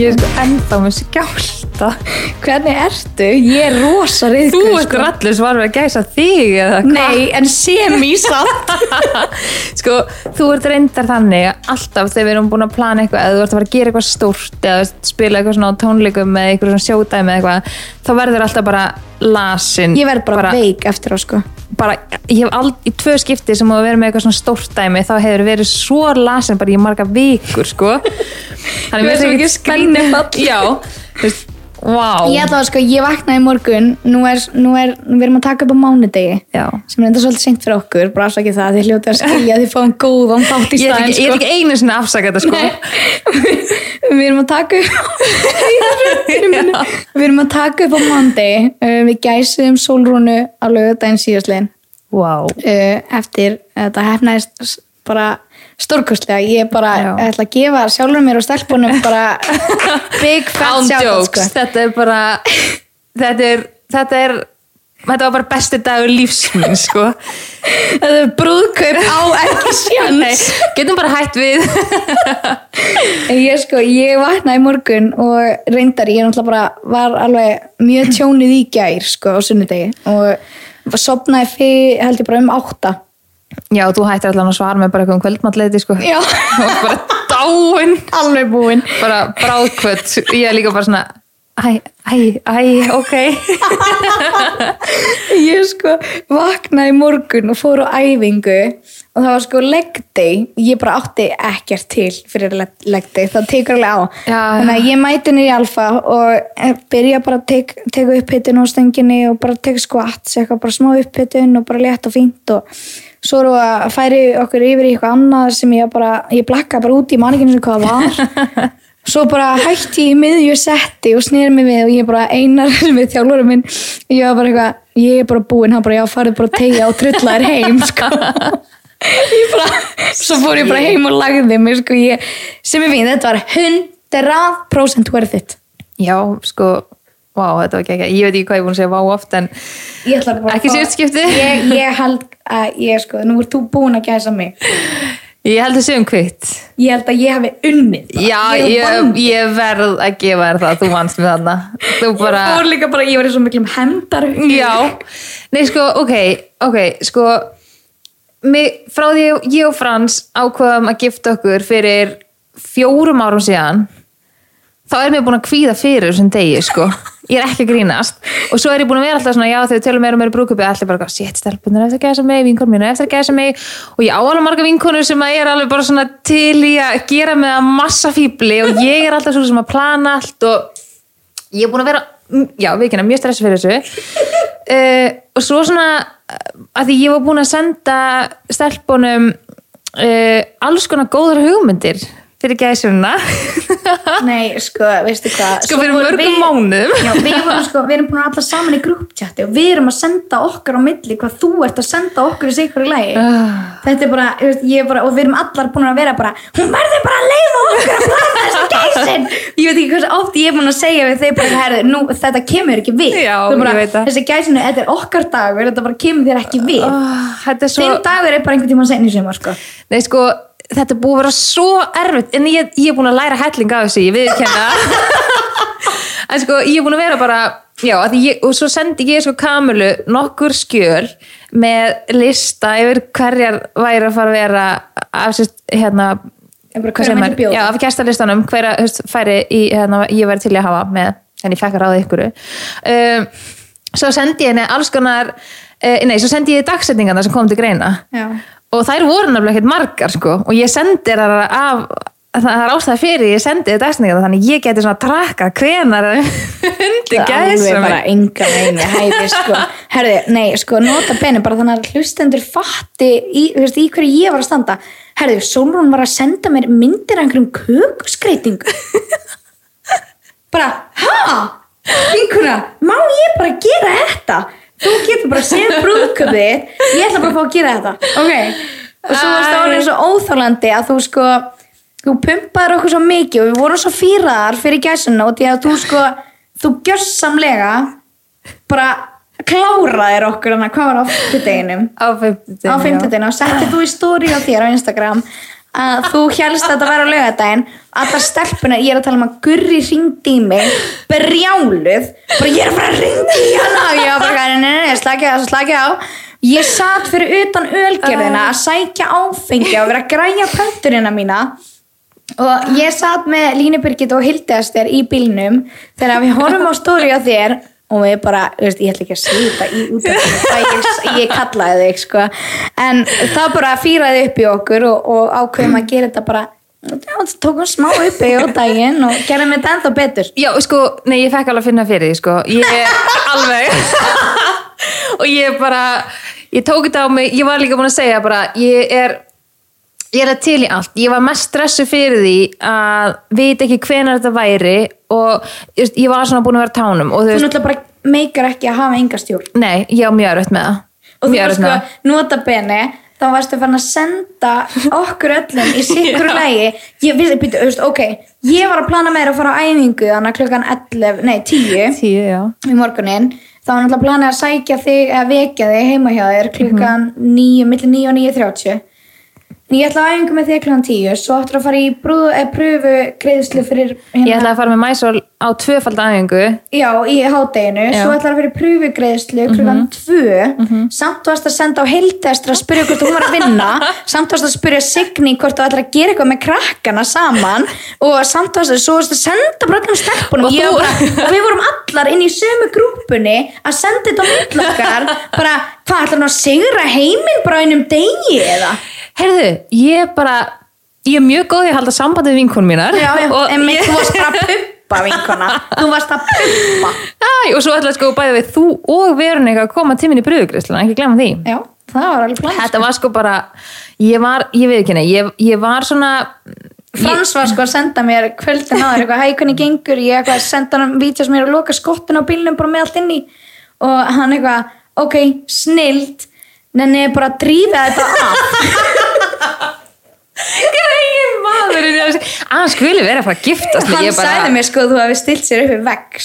Ég er sko ennþá með skjálta Hvernig ertu? Ég er rosa Þú reyðkur ert rallur sem var við að gæsa þig eða hvað? Nei, en semi-satt Sko, þú ert reyndar þannig að alltaf þegar við erum búin að plana eitthvað eða þú ert að fara að gera eitthvað stórt eða spila eitthvað svona á tónleikum eða eitthvað svona sjódæmi eða eitthvað þá verður alltaf bara lasin Ég verð bara, veik eftir á sko bara, ég hef aldrei, í tvö skipti sem að vera með eitthvað svona stórt dæmi þá hefur verið svo lasin bara í marga vikur sko Þú Þannig mér ert svo mikið spennufall. Já, þú veist, vá. Ég ætla að sko, ég vaknaði morgun. Nú er, nú er, við erum að taka upp á mánudegi. Já. sem er enda svolítið seint fyrir okkur. Bara afsakið það, þið hljótið að skilja þið fáum góðan þátt í staðinn ekki, ég er ekki einu sinni að afsaka þetta sko. Við erum að taka upp við erum að taka upp á mándegi uh, við gæsum sólrúnu á lögadaginn síðastlegin Vá. Uh, eftir þetta hefnaðist bara stórkostlega. Ég bara Já. ætla að gefa sjálfur mér og stelpunum bara big fat Án shout jokes, sko. þetta er bara þetta er, þetta er þetta var bara besti dagur lífsminn sko. Þetta er brúðkaup á ekki sjans getum bara hætt við. Ég sko, ég vaknaði í morgun og reyndar, ég náttúrulega bara var alveg mjög tjónið í gær sko á sunnudegi og sopnaði fyrir, held ég bara um átta Já, þú hættir allan að svara með bara eitthvað um kvöldmatleiti sko. Já. Varst bara dáin. Alveg búinn bara bráðkvöld ég er líka bara svona æ, æ, æ, ok. Ég sko vaknaði morgun og fór á æfingu og það var sko leg day. Ég bara átti ekkert til fyrir leg- leg day, það tekur alveg á. Já. þannig að ég mæti niður í alfa og eh, byrja bara að tek, teka upphittun á stönginni og bara teka skvatt eitthvað bara smá upphittun og bara létt og fínt og svo eru að færi okkur yfir í eitthvað annað sem ég bara ég blakka bara út í manninginu sem hvað var Svo bara hætti ég í miðju setti og snýri mig við og ég bara einar við þjálfurum minn, ég var bara eitthvað, ég er bara búinn, hann bara, já, farið bara tegja og trulla þér heim, sko. Ég bara, svo fór ég bara heim og lagði mig, sko, ég, sem ég finn, þetta var 100% worth it. já, sko, vá, þetta var ekki ekki ég veit ekki hvað ég er búin að segja vá oft en Ekki síðast skipti? Ég, ég held að, ég, sko, nú ert þú búinn að gæsa mig. ég held að séum kvitt Ég held að ég hafi unnið. já, Ég ég, verð að gefa þér það þú vannst með þarna bara Ég fór líka bara, ég var í svo miklum hendar. Já, nei sko, ok, ok, sko mig, frá því ég og Frans ákvaðum að gifta okkur fyrir fjórum árum síðan þá er mér búin að kvíða fyrir þessum degi, sko ég er ekki að grínast. Og svo er ég búin að vera alltaf svona, já þegar við tölum meira og meira brúkupi allir bara, sétt stelpunir eftir að gæsa mig? Vinkonur mínu eftir að gæsa mig? Og ég á alveg marga vinkonur sem að ég er alveg bara svona til í að gera með að massa fíbli og ég er alltaf svo sem að plana allt og ég er búin að vera já, vikina, mjög stressa fyrir þessu. Uh, og svo svona að því ég var búin að senda stelpunum uh, alls konar góðar hugmyndir fyrir gæsuna Nei, sko, veistu hvað? Sko, fyrir mörgum mánuðum. Já, við, vorum, sko, við erum búin að alla saman í grúptjatti og við erum að senda okkar á milli hvað þú ert að senda okkur í sigur í lagi. Ah. Þetta er bara, ég er bara og við erum allar búin að vera bara hún verður bara að leifa okkur að plana þessa gæsin. Ég veit ekki hversu oft ég er búin að segja við þeir bara, herðu, nú, þetta kemur ekki við. Já, bara, ég veit það. Þessi gæsinu, þetta er okkar dagur, þetta bara kemur þér ekki við. Oh, þetta er búið að vera svo erfitt en ég, ég er búin að læra helling af þessu, ég viðkenna en sko, ég er búin að vera bara já, að ég, og svo sendi ég sko Kamilu nokkur skjöl með lista yfir hverjar væri að fara að vera af sérst, hérna? Já, af gestalistanum hverja veist, færi í, hérna, ég væri til að hafa með, en ég fekk að ráða ykkur um, svo sendi ég henni alls konar uh, nei, svo sendi ég dagsetningarna sem kom til greina Já. Og þær voru nefnilega ekkert margar sko og ég sendi þær af það er ástæða fyrir ég sendi þér dagsningar þannig ég geti svona trakka hvenar hundi Það er bara enga megin hæfi sko. Herði, nei, sko, nota beni bara þannig að hlustendur fatti í, veist, í hverju ég var að standa Herði, Sólrún var að senda mér myndir af einhverjum kökuskreitingu bara, ha? Vinkuna, má ég bara gera þetta? Þú getur bara segja brúðköpið ég ætla bara að fá að gera þetta. Ok, og svo varst það orðið svo óþálandi að þú sko þú pumpaður okkur svo mikið og við vorum svo fýraðar fyrir gæsuna og því að þú sko þú gjörsamlega bara kláraðir okkur hana, hvað var á fymtudeginum á 50 á fymtudeginum og settið þú í stóri á þér á Instagram að þú helst að þetta væri á laugardaginn allar stelpunar, ég er að tala um að Gurri ringdi í mig, brjáluð bara ég er að fara að ringi í hana. Og ég var bara, nei, nei, nei, slakið á, slakið á. Ég satt fyrir utan ölgerðina að sækja áfengi og vera að græja pönturina mína. Og ég satt með Línubyrgit og Hildeaster í bílnum þegar við horfum á stóri á þér og við bara, veist, ég ætla ekki að slíta í útafinu, ég, ég kallaði þig sko, en það bara fýraði upp í okkur og, og ákveðum að gera þetta bara, já, tókum smá upp í á daginn og gerðum þetta ennþá betur. Já, sko, nei, ég fekk alveg að finna fyrir því, sko. Ég er alveg Og ég bara, ég tók þetta á mig. Ég var líka búin að segja bara Ég er, ég er að til í allt. Ég var mest stressu fyrir því að veit ekki hvenær þetta væri og ég var svona búin að vera tánum þú náttúrulega bara meikar ekki að hafa enga stjórn. Nei, ég á mjög rött með það. Og þú Mjög var erfitt með sko, nota bene þá varstu fann að senda okkur öllum í sikru lægi ég vissi, býtu, þú veist, ok ég var að plana meira að fara á æfingu þannig að klukkan 11, nei 10 Tíu, já. Í morgunin þá var náttúrulega planið að sækja þig eða vekja þig heima hjá þér klukkan Mhm. 9, millir 9 og 9.30 en ég ætla á æfingu með þig klukkan 10 svo áttur að fara í pröfu greiðslu fyrir hérna, Ég ætlaði að fara með mæsól á tvöfald aðingu já, í hádeginu. Já. Svo ætlar að fyrir pröfugreiðslu klukkan 2 samt varst að senda á heildestra að spyrja hvort hún var að vinna. Samt varst að spyrja Signý hvort þú ætlar að gera eitthvað með krakkana saman. Og samt varst að, varst að senda bara öllum stelpunum. Og var bara, og við vorum allar inn í sömu grúpunni að senda þetta á millokkar bara, hvað ætlar hún að sigra heiminn bara einum degi eða? Heyrðu, ég bara Ég er mjög góð í að halda sambandi við vinkonum mínar. Já, já, og, en ég, þú puppa vinkona. Þú varst að puppa Æ, og svo ætlaði sko bæði við þú og Veronika að koma til minn í bröðugrisluna, ekki glemma því. Já, það var alveg plan Þetta var sko bara ég var, ég veit ekki nei, ég, ég var svona Frans var sko að senda mér kvöldin áður eitthvað, hæ, hvernig gengur? Ég eitthvað, senda hann vítja sem ég er að loka skottun á bílnum bara með allt inn í og hann eitthvað, ok, snild. Nenni bara að drífa þetta af maðurinn ég- að hann skuli vera að fara að giftast hann sagði mér sko að þú hefði stilt sér upp í vegg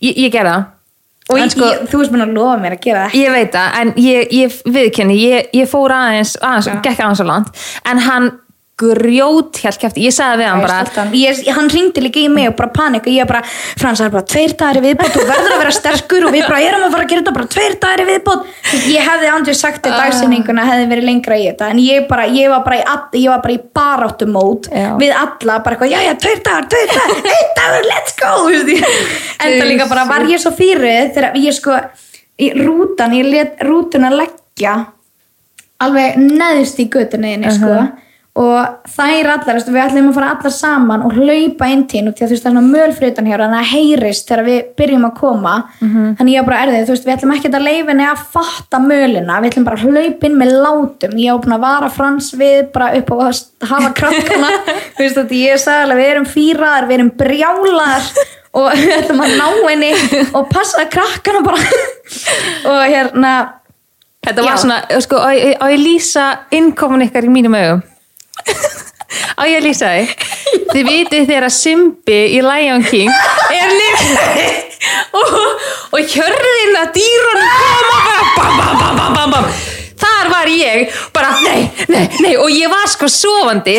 ég, ég gerði það. Og ég, sko- ég, þú veist mér að lofa mér að gera það. Ég veit það, en ég, viðkenni, ég, fór aðeins, aðeins gekk aðeins á land, en hann grjót helt kæfti, ég sagði við hann bara, ég, hann ringdi líka í mig og bara panik og ég bara, Frans, það er bara tveir dagir viðbót þú verður að vera sterkur og við bara erum að fara að gera þetta bara tveir dagir viðbót. Ég hefði andrið sagt Ah. þetta dagsinninguna hefði verið lengra í þetta. En ég, bara, ég var bara í, í baráttu mót Já. við alla, bara eitthvað, já já, tveir dagar, tveir dagar einn dagur, let's go. Þú veist ég. en það líka bara var ég svo fyrir þegar ég sko, í rútan ég let rútuna leggja alveg neðst í götunniðinni sko og þær allar, við ætlum að fara allar saman og hlaupa inn til henn og því að þú veist það er svona mölfrutan hér þannig að heyrist þegar við byrjum að koma. Þannig ég var bara erðið, þú veist við ætlum ekki að leifa henni að fatta mölina við ætlum bara að hlaupa inn með látum. Ég var búin að vara frans við bara upp á að hafa krakkana. Þú veist þetta ég sagði alveg við erum fýraðar, við erum brjálar og við ætlum að ná henni og passa krakkana bara. Og hérna þetta var Já. svona, sko, á, ég- á á ég að lýsa því? Þið vitið þegar að Simbi í Lion King er nefnir og, og hjörðin að dýrunum koma bara bam, bam, bam, bam, bam, bam. Þar var ég bara, nei, nei, nei og ég var sko sofandi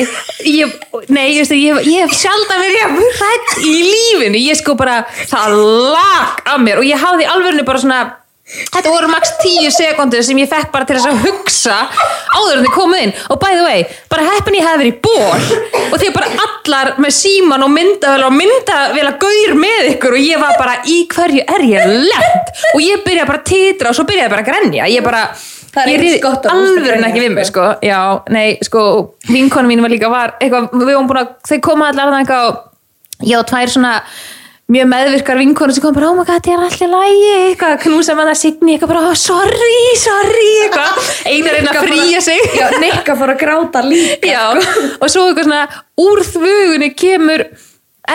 ég, nei, ég, ég, ég hef verið að hrætt í lífinu ég sko bara, það lag af mér og ég hafði alvörinu bara svona Þetta voru max 10 sekundur sem ég fekk bara til þess að hugsa áður en þið komuð inn. Og by the way, bara heppin ég hefði verið í ból og þið bara allar með síman og myndavel og myndavel að gaur með ykkur og ég var bara í hverju er ég lent? Og ég byrjaði bara að titra og svo byrjaði bara að grenja. Ég bara, Það ég riði alveg grenja, ekki við mig sko. já, nei, sko vinkonu mín var líka var, eitthvað, við vorum búin að þau koma allar að eitthvað og ég og tvær svona mjög meðvirkar vinkonur sem kom bara, oh my god, ég er allir lægi eitthvað, knúsa það signi, eitthvað bara, oh, sorry, sorry eitthvað, einar reyna að fríja sig. Já, Nikka fór að gráta líka Já, og svo eitthvað svona úr þvögunni kemur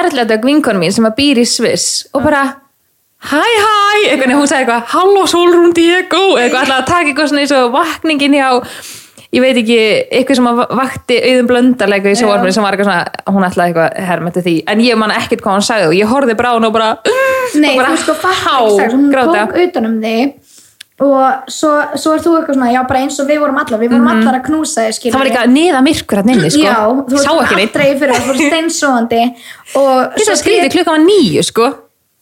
erðlega vinkonu mín sem að býr í Sviss og bara hæ hæ, eitthvað, hún sagði eitthvað halló Solrún Diego, eitthvað alltaf að taka eitthvað svona eins og vakningin hjá ég veit ekki, eitthvað sem að vakti auðum blöndarleika í sjóarfinu sem var eitthvað svona hún ætlaði eitthvað hermeti því en ég man ekkert hvað hún sagði og ég á hún og bara Nei, og bara þú sko fattar há, ekki hún gráta. tók utan um þig og svo, svo er þú eitthvað svona, já bara eins og við vorum allar við vorum allar að knúsa þig Mhm. það var líka niða myrkur hann inni sko. já, þú allra í fyrir það, þú voru steinsóandi og Þetta skrítið klukkan var nýju sko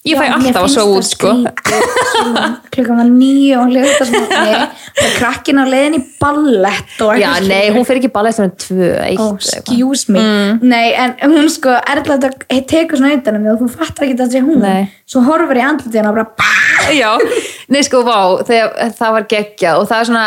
Ég fæ Já, alltaf að það út sko. klukkan var nýju og hljóta svona og krakkin á leiðin í ballett Já, nei, hún fyrir ekki eftir hann tvö, eitt oh, excuse me. Nei, en hún sko, Erla þetta tekur svona utanum mig og þú fattar ekki þetta sé hún. Nei. svo horfur í andlutina og bara Já, nei sko, vá, þegar það var geggjað og það er svona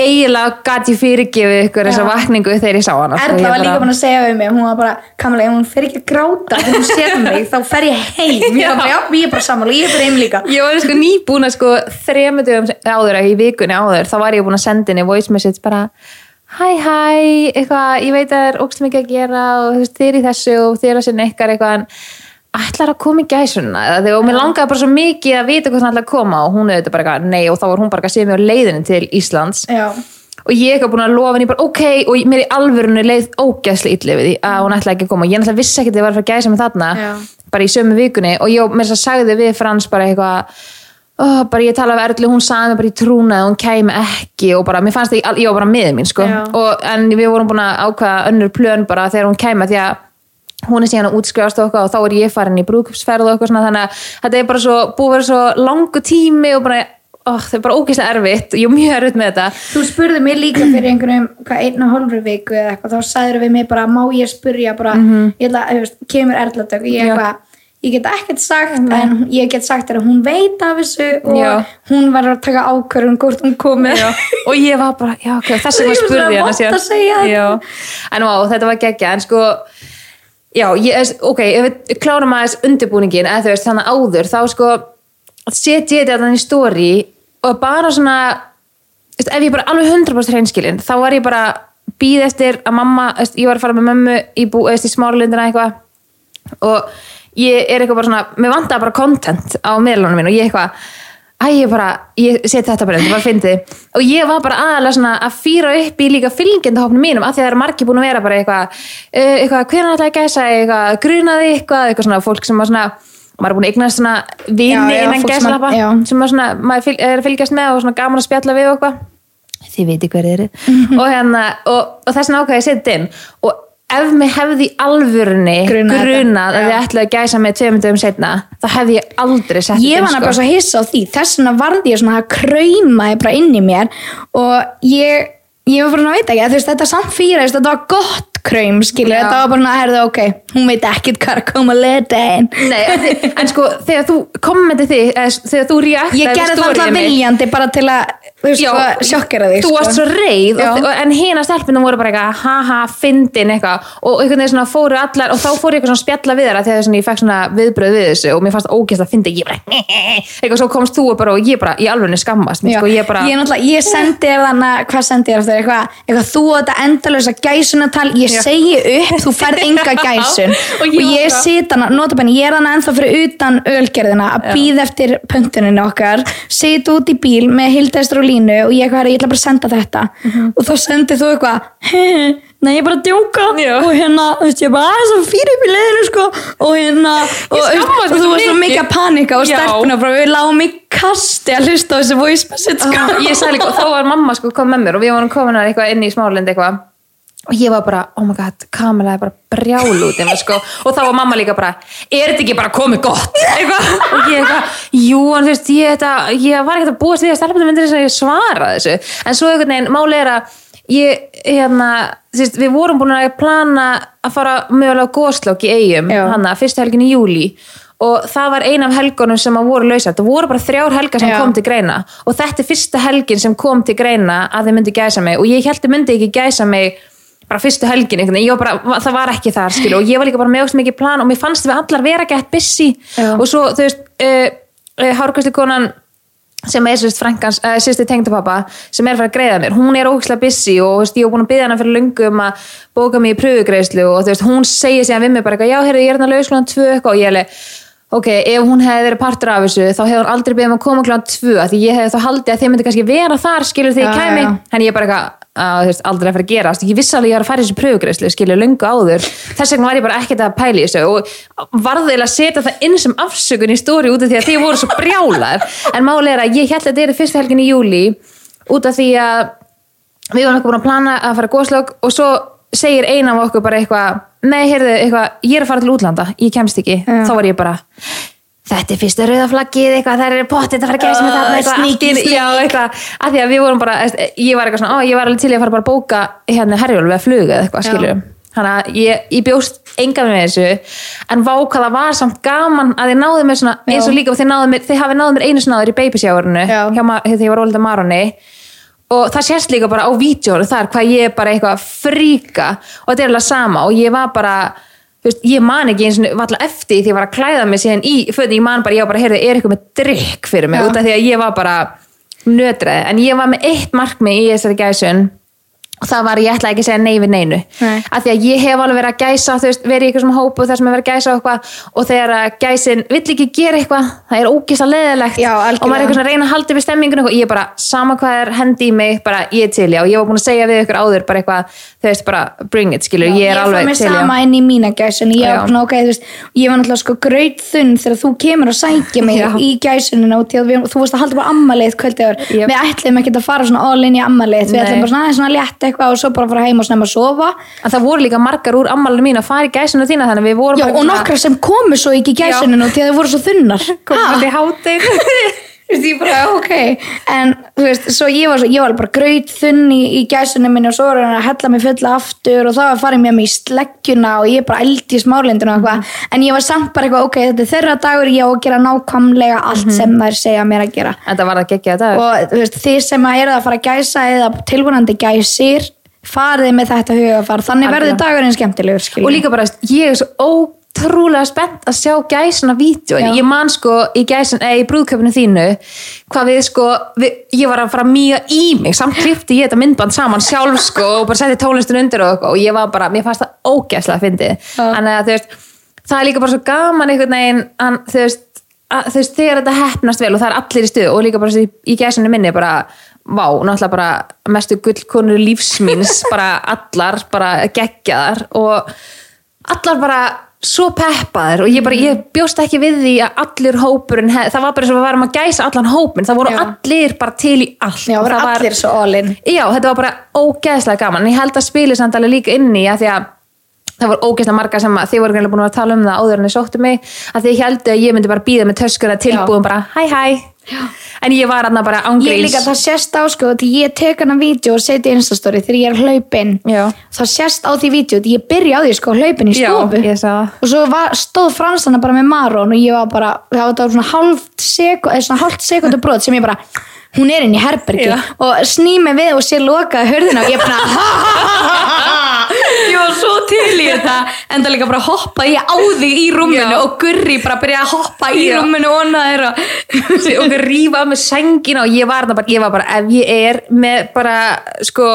eiginlega gæti fyrirgefið ykkur þessa vakningu þegar ég sá hana sko, Erla ég var líka bara- að segja við mig hún var bara, Kamala, ef hún fer ekki að gráta þegar hún sér mig, þá fer ég heim. Ég var bara, já, ég er bara sammála, ég er bara heim líka. Ég var sko nýbúin að sko þremur dögum áður, í vikunni áður þá var ég búin að senda henni voice message bara hæ hæ, eitthvað ég veit að það er ógst mikið að gera og þú veist, þið er í þessu og þið er að sinna ykkar eitthvað en ætlar að koma í gæsuna þegar og mér langaði bara svo mikið að vita hvað hann ætlar að koma og hún auðvitað bara eitthvað, nei og þá var hún bara að segja á leiðinu til Íslands. Já, og ég eitthvað búin að lofa henni bara ok og mér í alvörunni leið ógæsli illi við því að hún ætlaði ekki að koma. Og ég náttúrulega vissi ekki að ég var að fara að gæsa mig þarna Já. bara í sömu vikunni. Og ég mér að sagði við Frans bara eitthvað oh, bara ég talaði við Erlu, hún sagði mig bara í trúna að hún kæmi ekki. Og bara mér fannst það, ég var bara með mín sko. Og, en við vorum búin að ákvaða önnur plön bara þegar hún kæmi því að hún er síðan að útskrifast eitthvað og þá er ég farin í brúkupsferð og eitthvað svona þannig að þetta er bara svo, búið að vera svo langu tími og bara, oh, það er bara ógeðslega erfitt. Ég er mjög erfitt með þetta. Þú spurði mig líka fyrir einhverjum, hvað, einn og hálfri viku eða eitthvað, þá sagður við mig bara, má ég spurja bara, ég ætla, veist, kemur Erla dög, ég eitthvað ég get ekkert sagt, en ég get sagt að hún veit af þessu og Já. hún verður að taka ákvörðun hvort hún komi. Og ég var bara, já, ok, þess Ég var spurði ég að segja þetta. já, en á, þetta var geggja en sko, já, ég, ok ef við klárum aðeins undirbúningin eða þú veist, þannig áður, þá sko setja ég þetta þannig í story og bara svona veist, ef ég bara alveg 100% hreinskilin þá var ég bara býð eftir að mamma veist, ég var að fara með mömmu í, í smáralindina eitthvað og ég er eitthvað bara svona mér vantaði bara content á meðlunum minn og ég eitthvað Æ, ég bara, ég seti þetta bara, þetta bara fyndið. Og ég var bara aðalega svona að fýra upp í líka fylgjendahopnum mínum af því að það eru margir búin að vera bara eitthvað uh, eitthvað, hvernig ætlaði að gæsa, eitthvað, grunaði eitthvað, eitthvað svona fólk sem var svona maður er búin að eignast svona vini innan fólk sem er svona, maður fylg, er að fylgjast með og svona gaman að spjalla við og eitthvað. Þið veitir hver þið eru og, hérna, og, og þess vegna ákvæði ég setið inn. Og ef mig hefði í alvörunni Grunað grunað að þið ætlaði að gæsa með tveimur dögum setna þá hefði ég aldrei sett ég var bara svo hissa á því. Þess vegna varði ég svona að kröymaði bara inn í mér og ég ég var bara að veita ekki, að þetta fyrir þetta var gott kraum, skilja, Já. þetta var bara herðu, ok, hún veit ekkert hvað er að koma að leta einn Nei, en, þi- en sko, þegar þú kommentið þig, eða s- þegar þú reaktaði ég gerði það alltaf viljandi bara til að þú veist, Já, sko, sjokkera þig þú varst svo reið Já. og, og, en hina stelpunum voru bara eitthvað haha, fyndin eitthvað. Og einhvern veginn svona fóru allar og þá fóru eitthvað svona spjalla við þeirra þegar svona, ég fekk svona viðbröð við þessu og mér fannst ógæst að fyndi ég bara eitthvað svo komst þú og bara og ég bara í alveg skammast mér, Já, sko, ég bara ég, náttúrulega- ég sendi þér þannig hvað sendi ég eftir eitthvað, eitthvað þú og þetta endalösa gæsunatal ég Já. segi upp, þú færð enga gæsun Og og ég ég, var bara- sit hana, notabenni, ég er hana ennþá fyrir utan ölgerðina að býða eftir pöntuninu okkar. Sit út í bíl með Hildestur og Línu og ég, eitthvað, ég ætla bara að senda þetta. Og þá sendið þú eitthvað "Hehe, Nei, ég er bara að djóka. Já. og hérna, þú veist, ég bara aðeins að fyrir upp í leiðinu sko. Og hérna og, og, þú varst svo mikið. að panika og stelpuna bara við lágum í kasti að hlusta á þessi voice message sko. Ah, ég sagði líka, og þá var mamma sko kom með mér og við vorum komin að eitthvað inn í smáralind eitthvað og ég var bara, oh my god, Kamila er bara brjál út mig, sko. og þá var mamma líka bara er þetta ekki bara komið gott? Og ég eitthvað, jú en þú veist, ég, þetta, ég var ekkert að búast við að stelpunum myndir þess að ég svara þessu. En svo einhvern veginn, máli er að ég, hérna, þú veist, við vorum búin að plana að fara mögulega góðslokk í eigum, Já. hana, fyrsta helgin í júli og það var ein af helgunum sem að voru lausar. Það voru bara þrjár helgar sem Já. kom til greina. Og þetta er fyrsta helgin sem kom til greina að þið myndi gæsa mig. Og ég held þið myndi ekki gæsa mig bara fyrstu helgin einhvern veginn, bara, það var ekki þar skilu, og ég var líka bara með ógst mikið plan og mér fannst við allar vera gett busy Já. og svo þú veist uh, uh, hárkvæmstu konan sem er sérst frankans, uh, sérstu tengdapappa sem er að fara að greiða mér, hún er ógislega busy og þú veist, ég var búin að byggja hana fyrir löngu um að bóka mig í pröfugreislu og þú veist, hún segir síðan við mig bara eitthvað, já, heyrðu, ég er hérna laus klokkan tvö eitthvað og ég er ok, ef hún hefði verið partur af þessu, þá hefði hún aldrei beðið um að koma klokkan tvö, því ég hefði þá haldið að þið myndi kannski vera þar, skilur því Já, ég kæmi, já, já. en ég bara eitthvað að veist, aldrei að fara að gerast. Ég vissi alveg að ég var að fara í þessu pröfugreislu skilja löngu áður, þess vegna var ég bara ekkert að pæla í þessu og varðilega setja það inn sem afsökun í stóri út af því að þið voru svo brjálar en máli er að ég held að þetta er fyrsta helgin í júli út af því að við varum eitthvað búin að plana að fara góðslög og svo segir eina af okkur bara eitthvað nei, heyrðu, eitthvað, ég er að fara til útlanda ég kemst ekki, Já. þá var ég bara þetta er fyrsta rauðaflaggið eitthvað, það er potið að fara að gæsa með þarna eitthvað, einu- já, eitthvað, að því að við vorum bara ég var eitthvað svona, ó, ég var alveg til að fara bara að bóka hérna herjólfi að fluga eða eitthvað, Já. skilju þannig að ég, ég bjóst engan með þessu en vá hvað það var samt gaman að þið náðu mér svona, eins og líka þið, mér, þið hafið náðu mér einu svona áður í babysjárunu Já. hjá ma- þegar ég var ólita Maroni. Og það sést líka bara á vídjónu þar hvað ég er bara eitthvað fríka og þetta er alveg sama og ég var bara veist, ég man ekki eins og valla eftir því ég var að klæða mig síðan í fötin, ég man bara, ég var bara, heyrðu, er eitthvað með drikk fyrir mig, út af því að ég var bara nötraði, en ég var með eitt markmið í þessari gæsun það var, ég ætla ekki að segja nei við neinu. Nei. af því að ég hef alveg verið að gæsa veist, verið í eitthvað sem hópu þar sem er verið að gæsa eitthvað og þegar að gæsin vill ekki gera eitthvað það er ógist að leðilegt Já, og maður er eitthvað svona að reyna að halda við stemmingun og ég er bara, sama hvað er hendi í mig bara ég er til, já, ég var búin að segja við ykkur áður bara eitthvað, þú veist, bara bring it skilur, ég er ég alveg mér til, já. sama inn í mína gæsun ég, Já. okay, veist, ég var náttúrulega sko gröytþunn við, við svona við svona, svona eitthvað og svo bara fara heim og snemma að sofa. En það voru líka margar úr ammálinu mín að fara í gæsinu þína þannig að við vorum Já, bara og nokkra sem komu svo ekki í gæsuninu því að þau voru svo þunnar. Komum Ha? í háteg Þú veist, ég bara, ok. En þú veist, svo ég var, svo, ég var bara gröyt þunn í, í gæsunum minni og svo var hann að hella mig fulla aftur og það var farið mér með í sleggjuna og ég bara eldi í smálindinu og eitthvað. En ég var samt bara eitthvað, ok, þetta er þeirra dagur ég á að gera nákvæmlega allt sem þær segja mér að gera. Það var það geggja þetta og þú veist, þið sem að eru að fara að gæsa eða tilvonandi gæsir farið með þetta hugafar þannig verður dagurinn skemmtilegur skilji. og líka bara, ég er svo ótrúlega spennt að sjá gæsuna vídeo. Já. ég man sko í gæsun, eða í brúðköpunu þínu hvað við sko við, ég var að fara að mýga í mig. Samt klipti ég þetta myndband saman sjálf sko og bara setti tónlistin undir og, og ég var bara, mér fannst það ógæslega að fyndi þannig að þú veist, það er líka bara svo gaman einhvern veginn, hann, þú veist að, þú veist, þegar þetta hefnast vel og það er allir í stuð og líka bara í, í gæsunni minni bara vá, náttúrulega bara mestu gullkonur lífsmíns, bara allar bara geggjaðar og allar bara svo peppaðir og ég, bara, ég bjóst ekki við því að allir hópurinn, hef, það var bara svo að við varum að gæsa allan hópin, það voru Já. allir bara til í allt Já, Og það allir svo all in. Já, þetta var bara ógeðslega gaman. En ég held að spili samt alveg líka inn í að því að það voru ógeðslega marga sem að þið voru búin að tala um það áður en þið sóttu mig að þið heldur að ég myndi bara býða með töskuna tilbúin bara hæ hæ en ég var aðna bara Ég ángríns líka, það sést á sko, því ég tek hana vídeo og seti instastóri þegar ég er hlaupin Já. það sést á því vídeo, því ég byrja á því sko hlaupin í Já, stofu ég það. og svo var, stóð franstana bara með Maron og ég var bara, það var þetta svona hálft sekund, sekundu brot sem ég bara, hún er inn í herbergi Já. og sný mig við og sé lokaði hörðina og ég bara ég var svo í en það líka bara hoppaði ég á þig í rúminu Já. og Gurri bara byrjaði að hoppa í Já. rúminu og naður og og rífa með sengina og ég var, þarna bara, ég var bara ef ég er með bara sko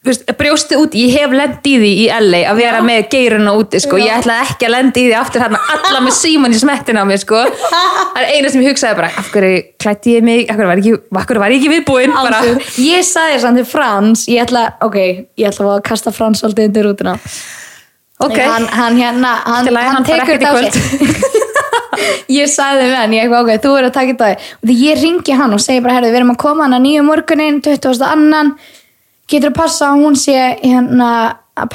brjóstið út, ég hef lend í því í LA að vera með geiruna úti sko. ég ætlaði ekki að lenda í því aftur hérna alla með síman í smettina á mig sko. það er eina sem ég hugsaði bara af hverju klætti ég mig, af hverju var ég ekki, var ég ekki viðbúin bara, ég sagði samt til Frans ég ætla, ok, ég ætla að kasta Frans svolítið undir rútuna ok, hann, hann hérna, hann, hann tekur þetta á sig ég sagði við hann, ég eitthvað, ok, þú verður að taka þetta á þig og því ég ringi hann og segi bara, herðu, við erum að koma hann að nýju morgunin 20. annan. Getur að passa hún sé hérna,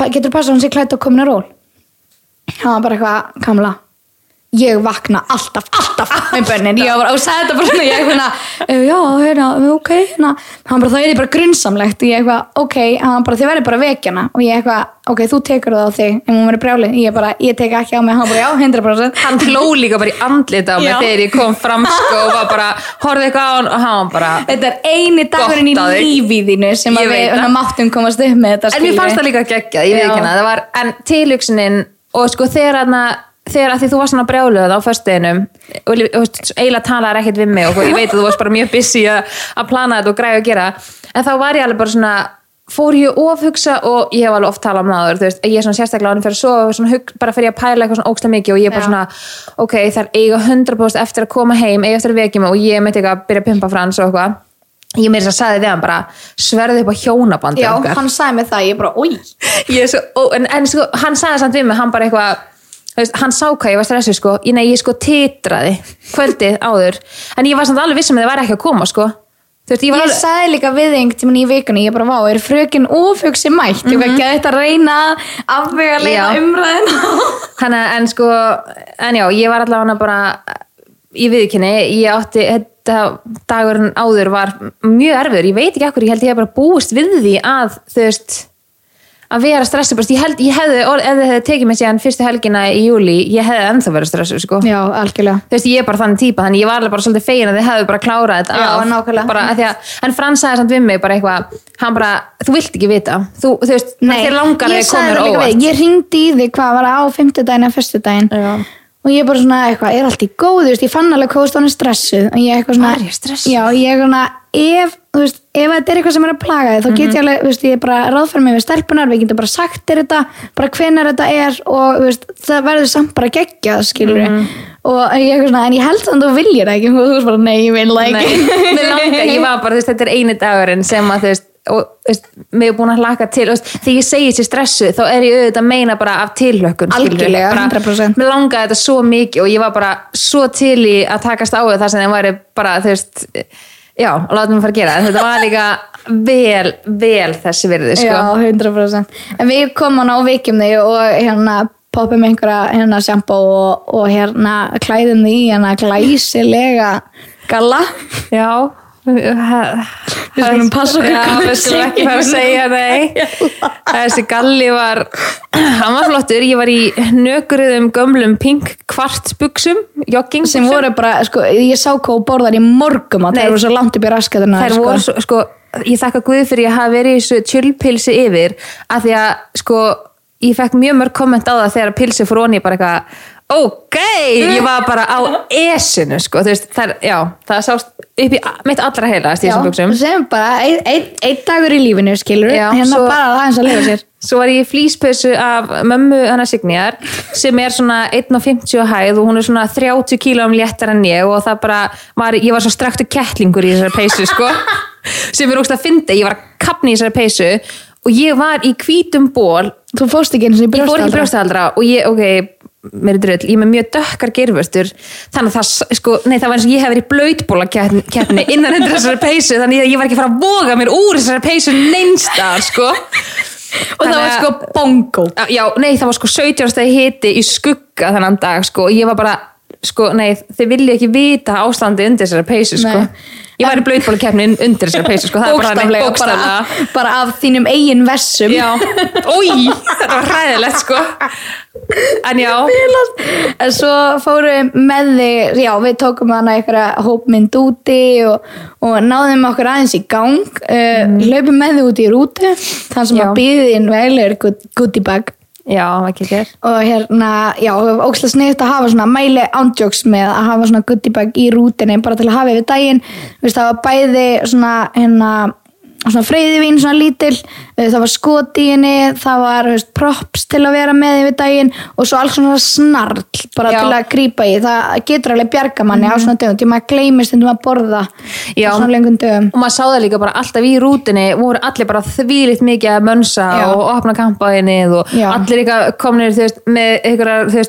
getur að passa hún sé klætt og komin að ról? Hann var bara eitthvað, kamla ég vakna alltaf, alltaf með bönnin, ég var sagði þetta bara svona ég "Eh, já, hérna, ok hérna. hann bara, það er bara grunnsamlegt og ég eitthvað, ok, hann bara, þið verður bara vekjana og ég eitthvað, ok, þú tekur það á þig ef hún verður brjálið, ég bara, ég tek ekki á mig. Hann bara, já, 100% hann hló líka bara í andlit á mig Já. þegar ég kom fram sko, og var bara, horfði eitthvað á hann. Og hann bara þetta er eini dagurinn í Gott á þig. lífi þínu sem að við hérna, máttum komast upp með þetta en þegar þegar að því þú varst svona brjáluð á föstudeginum og, eiginlega talaði ekkert við mig og ég veit að þú varst bara mjög busy að að plana þetta og græða að gera. En þá var ég alveg bara svona fór ég að ofhugsa og ég hef alveg oft talað um það áður, þú veist, ég er svona sérstaklega ánum fyrir að sofa bara fyrir að pæla eitthvað svona ókslega mikið og ég er bara Já. svona, ok, það er eiga 100% eftir að koma heim, eiga eftir að vekja mig og ég myndi ekki að byrja að pumpa frans og eitthvað. Ég meira þess að sagði hann bara sverðu upp á hjónabandi Já, okkar. hann sagði mig það, ég bara, oi en, en sko, hann sagði samt við mig hann bara eitthvað veist, hann sá hvað ég var stressuð sko, ég, nei, ég sko titraði kvöldið áður. En ég var samt alveg vissum að þið væri ekki að koma sko. Veist, ég Ég alveg sagði líka við einhvern tímann í vikunni, ég bara, vá, er frökin ofugsi mætt? Ég var ekki að þetta reyna að afvega leina. Þannig að en sko, en já, ég var allavega bara í viðkynni, ég átti þetta dagurinn áður var mjög erfiður, ég veit ekki akkur, ég held ég hef bara búist við því að þú veist að vera stressu, ég held, ég hefði ef þið hefði tekið mig síðan fyrstu helgina í júli ég hefði ennþá verið stressu, sko Já, algjörlega. þú veist, ég er bara þannig típa, þannig ég var alveg bara svolítið fegin að þið hefðu bara klárað þetta Já, af. nákvæmlega. bara, að að, en Frans sagði samt við mig bara eitthvað, hann bara, þú vilt ekki vita þú, þú veist, þér langar að komur óvart við, ég ringdi í þig hvað var á fimmtudaginn eða fyrstudaginn Já. og ég bara svona eitthvað, er allt í veist, ég fann alveg hvað hún er stressuð og ég eitthvað svona, Var ég já, ég er svona, ef, þú veist, ef þetta er eitthvað sem er að plaga þig, þá get Mhm. ég alveg, þú veist, ég er bara ráðfæra mig við stelpunar, við getum bara sagt þér þetta, bara hvenar þetta er og, þú veist, það verður samt bara geggjað, skilur Mhm. og ég eitthvað svona, en ég held þannig að þú viljir það ekki, og þú veist bara, nei, ég vil það Nei, ekki. mér langar, ég var bara, þú veist, þetta er eini dagurinn sem að, þú veist, og, þú veist, mér er búin að hlaka til, þú veist, þegar ég segi sér stressu, þá er ég auðvitað að meina bara af tilhlökkun, skilurðu. Algjörlega, Bara, 100%. Mér langaði þetta svo mikið og ég var bara svo til í að takast á við það sem þeim væri bara, þú veist, já, látum við fara að gera, þetta var líka vel, vel þessi virði, sko. Já, 100% En við komum á vikjum þig og hérna poppum einhverja hérna sjampo og, og hérna klæðum þig í hérna glæsilega. Galla. Já Við skulum passa okkur Já, við skulum ekki fara að segja nei. Þessi galli var hann var flottur, ég var í nökruðum gömlum pink kvartsbuxum jogging sem voru bara, sko, ég sá hvað borðar í morgum að Nei. það eru svo langt upp í raskatuna þær voru svo, sko, ég þakka Guð fyrir ég hafa verið í þessu tjölpilsi yfir af því að, sko ég fekk mjög mörg komment á það þegar pilsi fór onni bara eitthvað, ok ég var bara á esinu, sko þú veist, þær, já, það sást upp í mitt allra heilast í þessum buxum. sem bara einn ein, ein dagur í lífinu skilur Já, hérna svo- bara aðeins að lifa sér. Svo var ég í flýspössu af mömmu hennar Signýjar sem er svona 1,50 á hæð og hún er svona 30 kílóum léttar en ég og það bara var, ég var svo straktu kettlingur í þessari peysu sko sem er ógst að finna, ég var að kapni í þessari peysu og ég var í hvítum ból þú fórst ekki eins og í ég fór ekki brjóstaldra. brjóstahaldra og ég, ok, mér er drull, ég er með mjög dökkar gerfustur þannig að það, sko, nei það var eins og ég hef verið í blautbóla keppni innan undir þessari peysu þannig að ég var ekki að fara að voga mér úr þessari peysu neinstar, sko. Og það Þannig var að- sko bongo Já, nei, það var sko 17 stæði hiti í skugga þennan dag, sko, og ég var bara sko, nei, þið vilja ekki vita ástandi undir þessari peysu, sko. Nei. ég var í blautbólkeppni undir þessari peysu, sko er bara bókstaflega, bókstaflega bara, bara af þínum eigin vessum. Ói, þetta var hræðilegt, sko. En já, en svo fórum með þig já við tókum hana einhverja hópmynd úti og, og náðum okkur aðeins í gang. Uh, hlaupum með þig út í rútu þann sem Já. að býðin vegilegur goodie bag já, ekki þér og hérna, já, ókslega sniðt að hafa svona mæli ándjóks með að hafa svona goodie bag í rútinni bara til að hafa yfir daginn. Þú veist, það var bæði svona hérna svona freyðivín, svona lítil eh, það var skot í henni, það var þú veist, props til að vera með yfir daginn og svo alls svona snarl bara Já. til að grípa í, það getur alveg bjarga manni á svona dögum, því maður gleymist um að borða Já. á svona lengum dögum og maður sá það líka bara alltaf í rútinni voru allir bara þvílitt mikið að mönsa Já. og opna kampaðinni og allir líka komnir þú veist, með einhverjar þú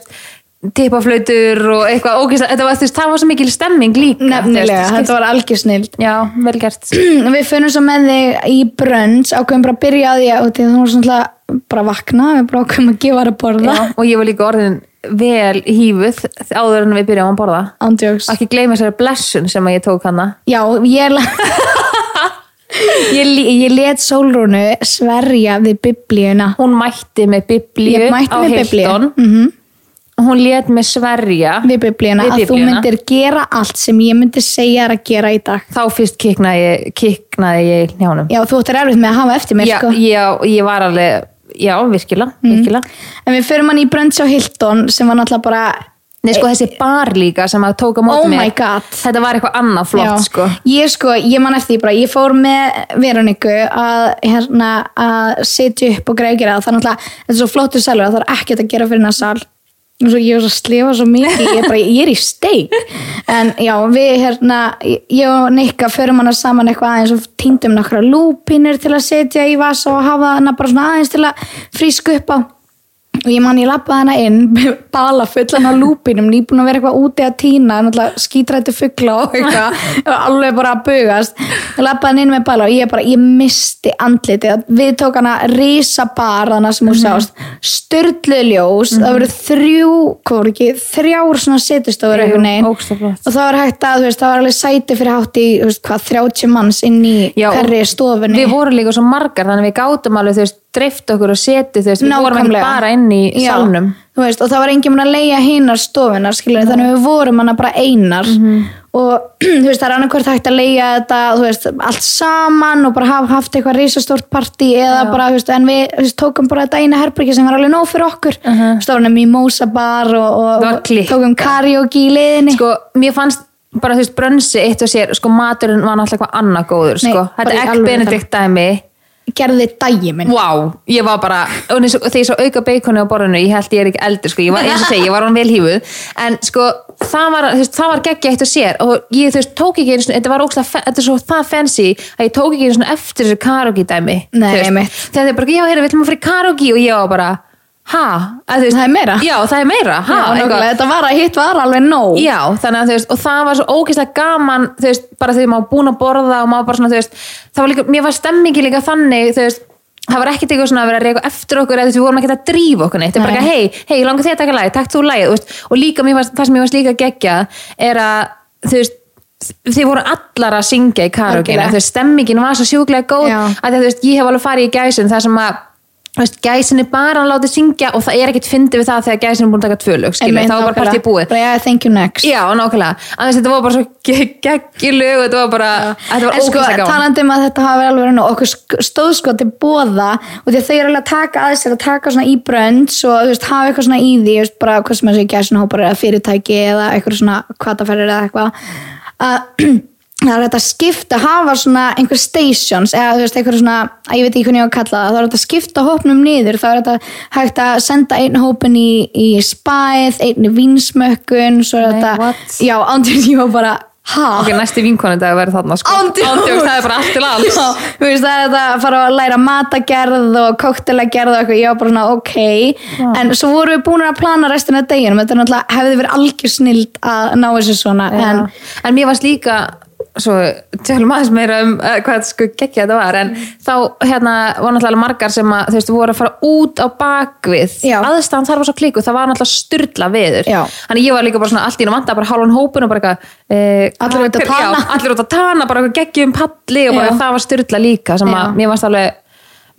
tippaflautur og eitthvað ógæst, þetta var, veist, það var svo mikil stemming líka nefnilega, veist, þetta var algjör snild já, vel gert. Við finnum svo með þig í brönns ákveðum bara að byrja að að því að þú var svona bara að vakna við bara ákveðum að gefa þér að borða. Já, og ég var líka orðin vel hífuð áður en við byrjum að borða. Ándjóks ekki gleyma þessari blessun sem að ég tók hana. Já, ég ég, ég let Sólrúnu sverja við biblíuna. Hún mætti með biblíu ég á Hilton. Mm hún let mig sverja við biblíuna að þú myndir gera allt sem ég myndi segja þér að gera í dag. Þá fyrst kiknaði kiknaði ég njánum já, þú ættir erfitt með að hafa eftir mér já, sko. já, ég var alveg já, virkilega, virkilega. en við fyrir hann í brönns á Hilton sem var náttúrulega bara Nei, sko, þessi bar líka sem að tóka móti Oh God. þetta var eitthvað annað flott, sko. Ég sko, ég man eftir bara, ég fór með Veroniku að, hérna, að setja upp og greiða gera það, þannig að þetta er svo flottur salur að það er ekkert að gera fyrir hennar sal. og svo ég var svo að slefa svo mikið ég er, bara, ég er í steik. En já, við hérna ég og Nikka förum hana saman eitthvað aðeins og týndum nokkra lúpínur til að setja í vasa og hafa hana bara svona aðeins til að frísku upp á og ég man ég lappaði hana inn bala fullan á lúpinum nýbúin að vera eitthvað úti að týna skítrættu fuggla og eitthvað. Alveg bara að bugast. Og lappaði hana inn með bala og ég bara, ég misti andlitið, við tók hana risa bar hana sem þú sást. Störtlu ljós, það voru þrjú hvað voru ekki, þrjár svona setustofur eitthvað neginn og það var hægt að, veist, það var alveg sæti fyrir hátt í, þú veist, hvað, 30 manns inn í hverri stofunni. við vorum líka svo margar þannig við gátum alveg dreift okkur og þú veist, við vorum ekki bara inn í salnum. Veist, og það var enginn að leia hinnar stofunar skilur, þannig við vorum hana bara einar. Mhm. og þú veist, það er annarkvort hægt að leia þetta veist, allt saman og bara hafa haft eitthvað risastórt partí eða bara, en við tókum bara þetta eina herbyrgi sem var alveg nóg fyrir okkur. Uh -huh. stofnum mimosa bar og, og, og tókum karaoke í liðinni. Sko, mér fannst bara þú veist, brönsi eitt og sér, sko, maturinn var náttúrulega eitthvað annað góður, Nei, sko, bara þetta í egg alvöru benedikt dæmi gerði dægi minn. Vá, ég var bara, þegar ég svo auka beikonu á borðinu, ég held ég er ekki eldur sko, ég var eins og segi, ég var hann vel hífuð. En sko, það var, var geggja eitt og sér. Og ég, þú veist, tók ekki einu þetta var ókslega, þetta er svo það fancy að ég tók ekki einu eftir þessu karaoke dæmi þegar þið bara, já, heyrðu, við ætlum að fyrir karaoke og ég var bara, ha, að, þú veist, Það er meira? Já, það er meira, ha, Já, nákvæmlega, þetta var að hitt var alveg nóg. Já, þannig að þú veist, og það var svo ógeðslega gaman, þú veist, bara þegar maður búin að borða og maður bara svona, þú veist, það var líka, mér var stemmingi líka þannig, þú veist, það var ekkert eitthvað svona að vera að reyka eftir okkur eða þú vorum ekkert að drífa okkur neitt, það er bara hei, hei, langar þið að taka lagi, takk þú veist, og líka varst, það sem mér varst líka geggjað er að, þú veist, þið voru allar að syngja í Algjörlega. þú veist, stemmingin var svo sjúklega góð, Já. að að þú veist, ég hef alveg farið í gæsun þar sem að veist, gæsin er bara að láta syngja og það er ekkert fyndið við það þegar gæsin er búin að taka tvö lög, þá var bara partí búið. Yeah, thank you next. Já, þetta var bara svo geggjulög og þetta var bara, sko, ógæslega gaman. talandi um að þetta alveg verið nú okkur sk- stóð sko til bóða og því að þau eru alveg að taka að sér að taka svona í brönds og veist, hafa eitthvað svona í því veist, bara hvað sem þessi gæsina hópar eða fyrirtæki eða eitthvað svona kvataferðir eða eitthvað að það er hægt að skipta, hafa svona einhver stations eða þú veist, eitthvað svona ég veit ekki hvernig ég á að kalla það, þá er hægt að skipta hópnum niður, þá er þetta hægt að senda einn hópin í, í spæð, einn í vinsmökkun svo er þetta, já, ándur ég var bara, ha? Ok, næsti vinkonu dag verður þarna sko. Ándjóks, það er bara allt til alls. Já, þú veist, það er þetta að fara að læra matagerð og koktelagerð og eitthvað, ég var bara svona ok, en svo vorum við búin að plana restina deginum, þetta er náttúrulega svo, tjálum aðeins meira um uh, hvað sko geggja þetta var en þá hérna var náttúrulega margar sem að þú veist, voru að fara út á bakvið Já. aðstæðan þar var svo klíku, það var náttúrulega styrla viður Já. þannig ég var líka bara svona allt í vanda bara hálfan hópun og bara eh, Allir út að tana. já, allir út að tana, bara geggjum palli og bara Já. það var styrla líka sem Já. að mér varst alveg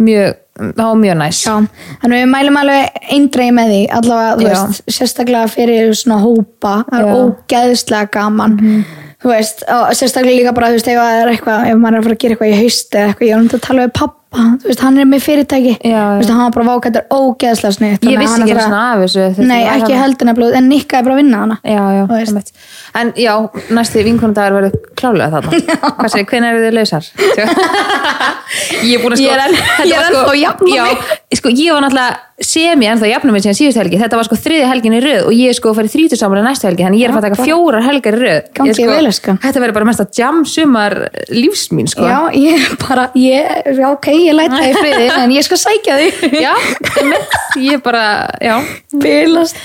mjög, var mjög næs Já, þannig við mælum alveg eindreið með því, allavega, þú Já. veist, sérstaklega fyrir svona hópa, það er Já. Ógeðslega gaman, þú veist, og sérstaklega líka bara, þú veist, ef það er eitthvað, ef maður er að fara að gera eitthvað í hausti eða eitthvað, ég var um að tala við pappa, þú veist, hann er með fyrirtæki, Já, já. þú veist, hann var bara vákættur ógeðslega sniðt. Ég vissi ekki svona af þessu þetta Nei, var ekki þarna. heldur nefnilega, en Nikka er bara að vinna hana. Já, já, Þú veist. einmitt. en já, næsti vinkonundagur verður klálega þarna hvað segir, hvernig eru þið lausar? ég er búin að sko Ég er enn- þetta ég er var ennþá að jafna já, sko, ég var náttúrulega semi ennþá að jafna mig síðan síðust helgi, þetta var sko þriði helgin í röð og ég er sko að fara í þrítur saman næstu helgi þannig ég er að fara að taka fjórar helgar í röð Ég, sko, vel, elskan. þetta verður bara mest að jam sumar lífs mín sko Já, ég bara, ég, já, ok, ég læt það í friði, en ég skal sækja því. já ég bara, já Bilast.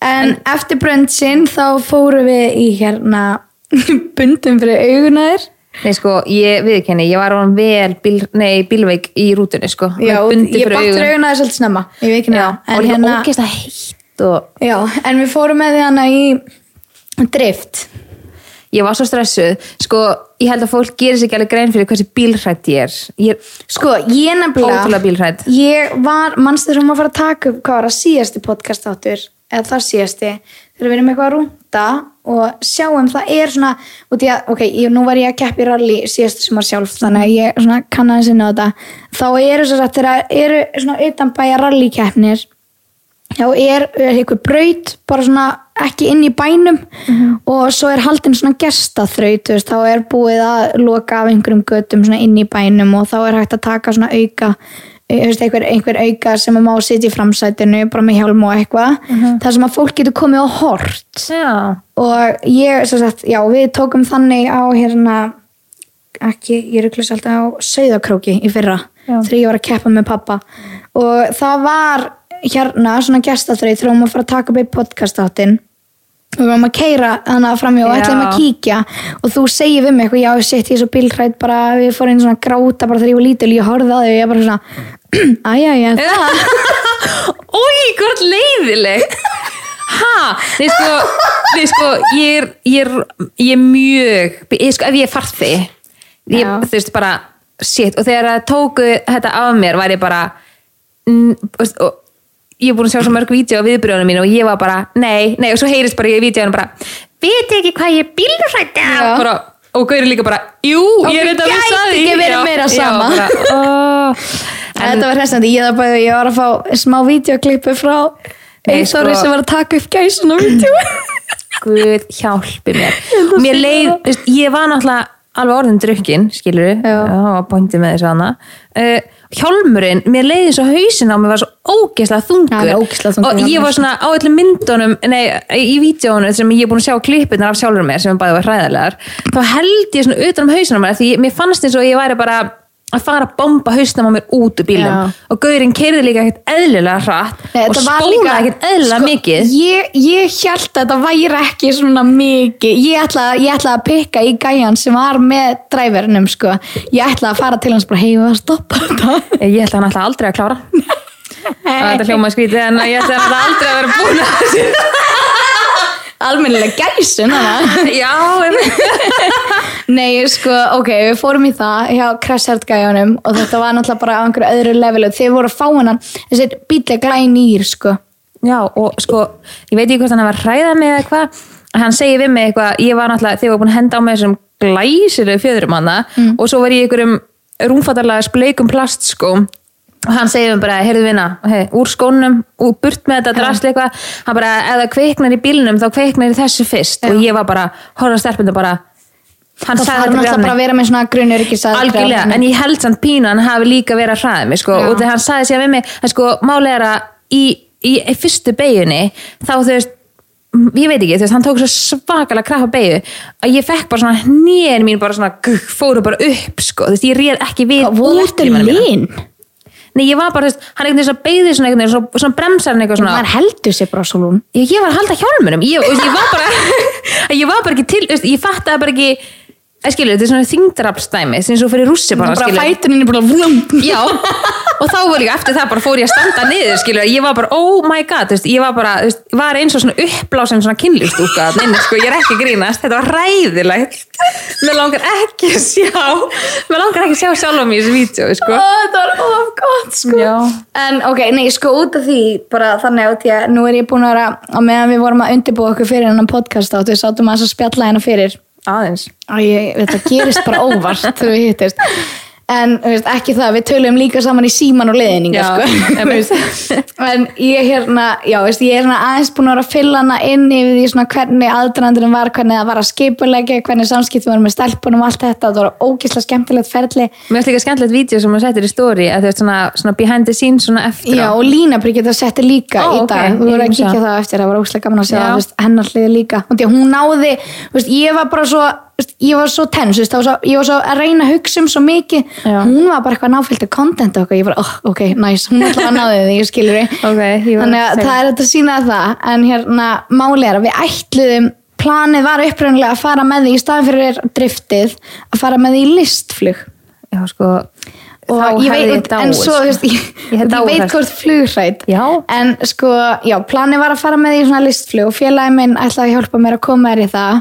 En eftir bröndsinn þá fórum við í hérna bundum fyrir augunaðir. Nei sko, ég viðkenni, ég var án vel bíl, nei, bílveik í rútunni sko. Já, ég fyrir augunaðir svolítið snemma. Ég Já, neða. og En líka hérna, ógeðslega heitt og já, en við fórum með því hana í drift. ég var svo stressuð. Sko, ég held að fólk gerir sér ekki alveg grein fyrir hversu bílhrætt ég er. Ég Sko, ég nefnilega... Ég var, mannstu þegar maður fara að taka upp hvað var að síðasti podcast áttur eða þar síðasti, þegar við erum eitthvað að rúnda og sjáum það er svona út í að, ok, ég, nú var ég að keppi rally síðastu sem var sjálf, þannig að ég svona kann aðeins inn á þetta, þá eru svo sagt þegar eru svona utanbæja rallykeppnir þá er, eitthvað braut bara svona ekki inn í bænum og svo er haldin svona gestaþraut þá er búið að loka af einhverjum götum svona inn í bænum og þá er hægt að taka svona auka einhver, einhver auka sem að má sitja í framsætinu bara með hjálm og eitthvað. Þar sem að fólk getur komið og hort. Já, og ég, sem sagt, já, við tókum þannig á hérna ekki, ég rugglis alltaf á Sauðakróki í fyrra, þegar ég var að keppa með pappa og það var hérna svona hún var að fara að taka upp í podcast-áttin og við varum að keira hana framjá og ætlum að kíkja. Og þú segir við mig eitthvað, já, shit, ég er svo bílhrætt bara, við fórum inn svona að gráta bara þegar ég var lítil, ég horfði á þau og ég bara svona æjæja, það Ói, hvort leiðileg Ha, þið sko Þið sko, ég er Ég er, ég er mjög ég, sko, Ef ég er farði ég. Þú veist bara, shit. Og þegar það tóku þetta af mér var ég bara og Ég er búin að sjá svo mörg vídeo á viðbrjóðunum mín og ég var bara, nei, nei og svo heyrist bara í vídeoðunum bara, veit ekki hvað ég er bílrætt Já. bara, og Gauri líka bara, jú, ég er þetta að gæti vissa því ekki verið Já, meira já, sama. bara, ó. En- Þetta var hressandi, ég, ég var að fá smá videoklippu frá Nei, Eithóri sko- sem var að taka upp gæsun á vídeo. Guð hjálpi mér. Mér leið, veist, ég var náttúrulega alveg orðin drukkin, skilur við Já. og pointið með þessu hana uh, Hjálmurinn, mér leiði svo hausin á mér var svo ógeðslega þungur. Er ógeðslega þungur og ég var svona á öllum myndunum nei, í vídjónu sem ég er búin að sjá klippunar af sjálfur mér sem bæði var hræðilegar þá held ég svona utan um hausin á mér því mér fannst eins og ég væri bara að fara að bomba hausnum á mér út úr bílum Já. og gaurinn keirði líka ekkert eðlilega hratt Nei, og þetta var spólaði líka- ekkert eðlilega sko, mikið. ég, ég held að þetta væri ekki svona mikið. Ég ætlaði ég ætla að pikka í gæjan sem var með dræverinum sko. ég ætlaði að fara til hans bara heiðu að stoppa þetta? Ég held að hann ætla aldrei að klára. Þetta hljóma skrítið en ég held að hann ætla aldrei að vera búin að þessu almennilega gæsun. Já, nei sko, ok, við fórum í það hjá Crashard gæjanum og þetta var náttúrulega bara á einhverju öðru levelu þeir voru að fá hennan, þessi bíli glænýr sko. Já, og sko, ég veit ekki hvort hann var að hræða mig eða eitthvað Hann segir við mig eitthvað, ég var náttúrulega þegar ég var búin að henda á mig þessum glæsilega fjöðurum hana og svo var ég einhverjum rúmfattalega spleikum plastskóm og hann segir mér bara, heyrðu vinna hey, úr skónum, úr burt með þetta drasli eitthvað, hann bara, það kveiknar í bílnum þá kveiknar í þessu fyrst. Og ég var bara, horfða stelpundu bara hann það sagði þarf þetta náttúrulega bara að vera með svona grunur algjörlega, en ég held samt pínu hann hafi líka verið að hræða mig sko, Já. og þegar hann sagði sér við mig að sko, máli er að í, í, í fyrstu beginni þá þú veist ég veit ekki, þú veist, hann tók svo svakalega kraffa beigju að ég fekk bara svona hnén mín bara svona, gugg, fóru bara upp sko, þú veist, ég réð ekki við útlimana mína. Nei, ég var bara, þú veist, hann einhvern veginn svona beigði svona einhvern veginn, svona, svona bremsar hann eitthvað svona. Maður heldur sér bara svo lún ég, ég var að halda hjálmunum ég, ég var bara ég var bara ekki til, ég fattaði bara ekki að skilur, þetta er svona þingdrapsdæmi sem svo fyrir rússi bara, bara skilur fætunin er bara vlum Já, og þá var líka eftir það bara fór ég að standa niður, skilur, ég var bara oh my god, þú veist, ég var bara, þú veist, var eins og svona uppblásin svona kynlýstúka inni, sko, ég er ekki grínast, þetta var ræðilegt mér langar ekki að sjá mér langar ekki að sjá sjálf mig í þessu vídeo, sko. Það var of gott sko. Já. en ok, nei, sko út af því bara þannig því að nú er ég búin að vera aðeins. Æ, þetta gerist bara óvart við hittist en veist, ekki það, við töluðum líka saman í síman og leðninga Já, sko. en ég hérna já, veist, ég er svona aðeins búin að vera að fylla hana inn yfir því hvernig aðdrandurinn var hvernig það var að skipulegja, hvernig samskiptum var með stelpunum og allt þetta, það var ógislega skemmtilegt ferli Mér finnst líka skemmtilegt vídeo sem hún settir í story að þú veist svona, svona behind the scenes svona eftir Já, á. og Lína Bryggett að setja líka Ó, í dag, við vorum að kíkja það eftir, það var óslega gaman að Já. veist, hennar hliði líka hún náði, veist, ég var svo tens, ég var svo að reyna að hugsa um svo mikið. Já. hún var bara eitthvað náfylgta content og eitthvað, ég var, oh, ok, nice, hún ætlaði að náði því, ég skilur því Ok, ég var þannig að að það er þetta að sína það. En hérna, máli er að við ætluðum planið var upprænlega að fara með því í staðin fyrir driftið að fara með því í listflug. Já, sko og ég veit, dáið, en svo, sko. veist, ég, Ég ég veit hvort flugrætt en sko, já, planið var að fara með því í svona listflug og félagi minn ætlaði að hjálpa mér að koma þér í það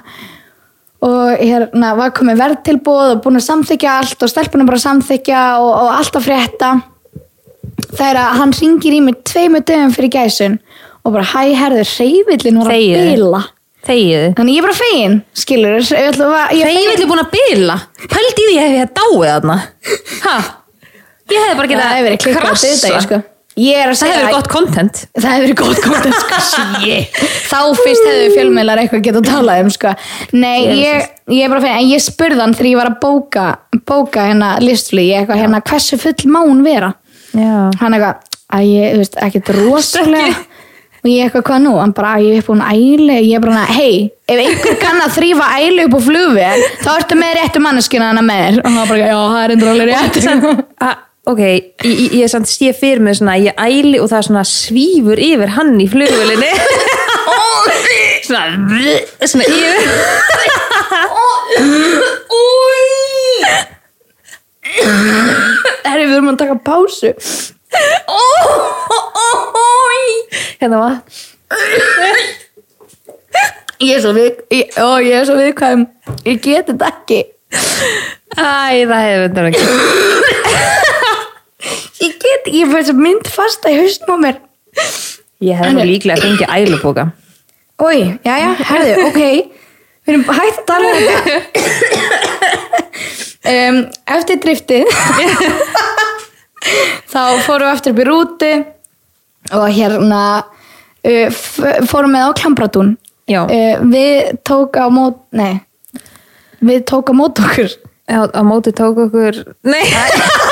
og hérna var komið verðtilbúð og búin að samþykja allt og stelpunum bara samþykja og, og allt að frétta. Þegar að hann ringir í mig tveimu dögum fyrir gæsun og bara hæ herður, reyvillin var að bila. Þegiðu þannig ég er bara fegin, skilur villi búin að bila? Pældi í því að ég hef dáið þarna? Ha? Ég hef bara getað sko. Ég er að Það segja hefur gott content Það hefur verið gott content sko. Shit. Þá fyrst hefur fjölmiðlar eitthvað getað að tala um sko. Nei, ég, ég er bara fyrir En ég spurði hann þegar ég var að bóka Bóka hérna listflug Ég eitthvað hérna, hversu full má hún vera Já. hann eitthvað, að ég, þú veist, ekkert rosalega og ég eitthvað, hvað nú? hann bara, að ég er búin æli ég er bara, hei, ef einhver kann að þrýfa æli upp á flugvél, þá ertu með réttu manneskina hana með þér og hann bara, já, það er endur alveg rétt Samt- a- ok, ég, ég, samt sé fyrir mig svona, ég æli og það svona svífur yfir hann í flugvölinni svona svona yfir. Herri, við erum að taka pásu. Hérna var ég er svo við ó, ég er svo viðkvæm. Ég get þetta ekki. Æ, það hefur þetta ekki ég get, ég fæði svo mynd fasta í haustum á mér. Ég hef nú líklega fengið ælubóka. Ói, já, já, herðu, ok. Við erum hægt að tala um þetta. Um, Eftir driftið Þá fórum við eftir upp í rútu Og hérna uh, Fórum með á Klambratún. Já. uh, Við tók á mót Nei Við tók á mót okkur. Á, á móti tók okkur Nei,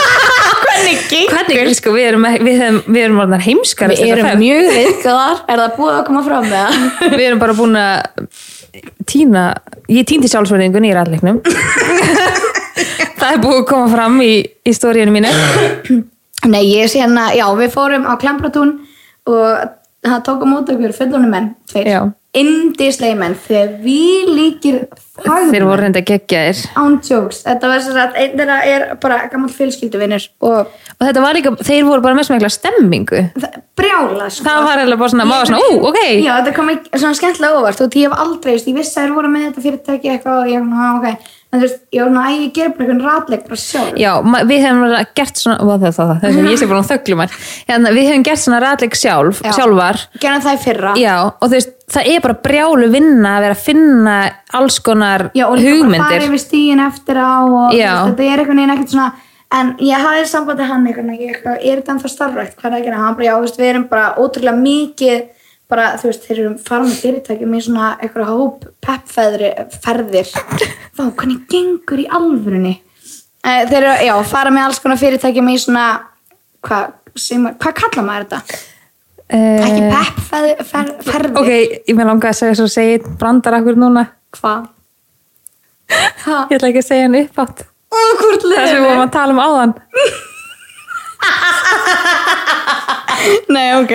Hvernig gengur? hvernig, sko, við erum, við erum, við erum heimskar Við erum mjög viðgæðar Er það búið að koma fram með það? Við erum bara búin að týna, ég týndi sjálfsverðingun í ræðleiknum Það er búið að koma fram í, í stóriðinu mínu Nei, ég sé hérna, já, við fórum á Klambratún og það tók á móti okkur fullunum menn, tveir, Já. Indislegi menn, þegar við líkir Þeir voru reynda geggjaðir. Án jokes, þetta var sem sagt, einn þeirra er bara gammal fjölskylduvinnur og Og þetta var líka, þeir voru bara með svo mikla stemmingu. Það, brjála, sko. Það var eiginlega bara svona, maður svona, ú, ok. Já, þetta kom ekki svona skemmtilega óvart. Og ég hef aldrei, ég vissi að þeir voru með þetta fyrirtæki eitthvað og ég var svona, "Ah, ok, en þú veist, svona, æ, ég ger bara einhvern ratleik bara sjálf. Já, við hefum gert svona það, það, það, það, ég sé bara um þöglum hérna, Við hefum gert svona ræðleik sjálf, Já. sjálfar Gerðum það í fyrra. Já, og þú veist, það er bara brjálu vinna að vera að finna alls konar Já, og líka bara hugmyndir fara yfir stíin eftir á og Já. þetta er einhvern veginn ekkert svona en ég hafði sambandi hann einhvern veginn ég er þetta ennþá starfrækt, hvað er það að gera hann bara, já, við erum bara ótrúlega mikið bara, þú veist, þeir eru farin með fyrirtækjum í svona eitthvað hóp peppfeðri ferðir. Þá, hvernig gengur í alvörunni? Eh, þeir eru, já, fara með alls konar fyrirtækjum í svona hvað, hvað kalla maður þetta? ekki uh, peppferðir Ok, ég með langa að segja svo segið brandar akkur núna. Hvað? Ég ætla ekki að segja hann upp átt Ó, hvort Það sem við vorum að tala um áðan Nei, ok.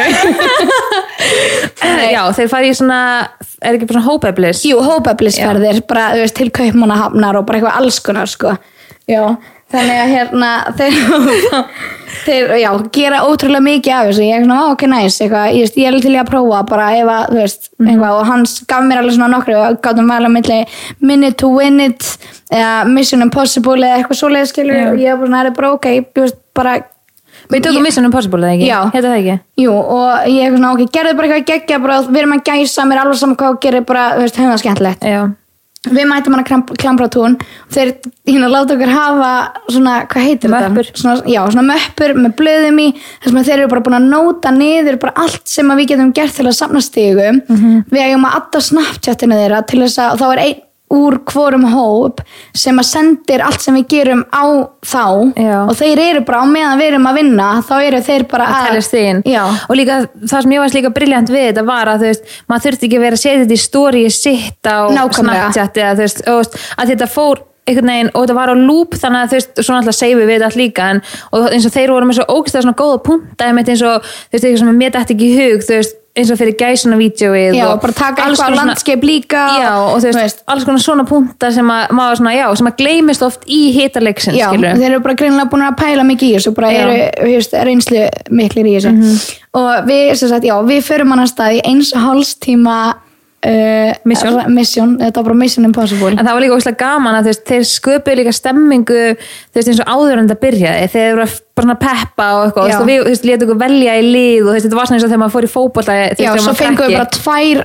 Já, þeir fari í svona er ekki bara svona hópeflis? Jú, hópeflisferðir, bara þú veist, til kaupmannahafnar og bara eitthvað alls konar sko. já, þannig að hérna þeir, þeir já, gera ótrúlega mikið af þessu. Ég er svona, "Á, ok, næs, eitthvað, ég, veist, ég er til í að prófa bara ef að, þú veist, eitthvað og hann gaf mér alveg svona nokkru og gátum vel að milli minute to win it eða mission impossible eða eitthvað svoleiðis skilur og ég er bara svona, er bara ok, þú veist, bara Við tókum Mission Impossible, eða ekki? Já. Hérna það ekki? Jú, og ég er svona, ok, gerðu bara eitthvað geggja bara, við erum að gæsa, mér er alveg saman hvað og gerir bara, þú veist, höfða skemmtilegt Já við mætum hann að klambratún og þeir hérna láta okkur hafa svona, hvað heitir Möppur. þetta? Svona, já, svona möppur með blöðum í þess að þeir eru bara búin að nóta niður bara allt sem við getum gert til að safna stigum Mhm. við eigum að adda snapchatinu þeirra til þess að þá er einn úr hvorum hóp sem að sendir allt sem við gerum á þá Já. og þeir eru bara á meðan við erum að vinna þá eru þeir bara að Já. og líka það sem ég varst líka briljant við þetta var að þú veist, maður þurfti ekki að vera að setja þetta í story sitt á. Snapchat eða þú veist, að þetta fór einhvern veginn og þetta var á loop þannig að þú veist, svona alltaf seifi við allt líka en, og eins og þeir voru með svo ógstæða svona góða punta eins og, þú veist, eitthvað sem mér dætti ekki í hug þú veist, eins og fyrir gæsuna vídeoið Já, og bara taka eitthvað landskeip líka Já, og þú veist, alls konar svona punta sem að maður svona, já, sem að gleymist oft í hitaleiksins, Já, skilur þeir eru bara greinilega búin að pæla mikið í þessu bara Já. Eru þú veist, reynslu miklir í þessu. Og við, sem sagt, já, við förum hann að stað í eins og háls tíma uh, Mission. mission, þetta var bara Mission Impossible. En það var líka óslega gaman að þú veist, þeir sköpuðu líka stemmingu þú veist, eins og áður en það byrjaði. Eru að bara svona peppa og eitthvað og við, létu okkur velja í lið og þetta var svona eins og þegar maður fór í veist, Já, svo fengum við bara tvær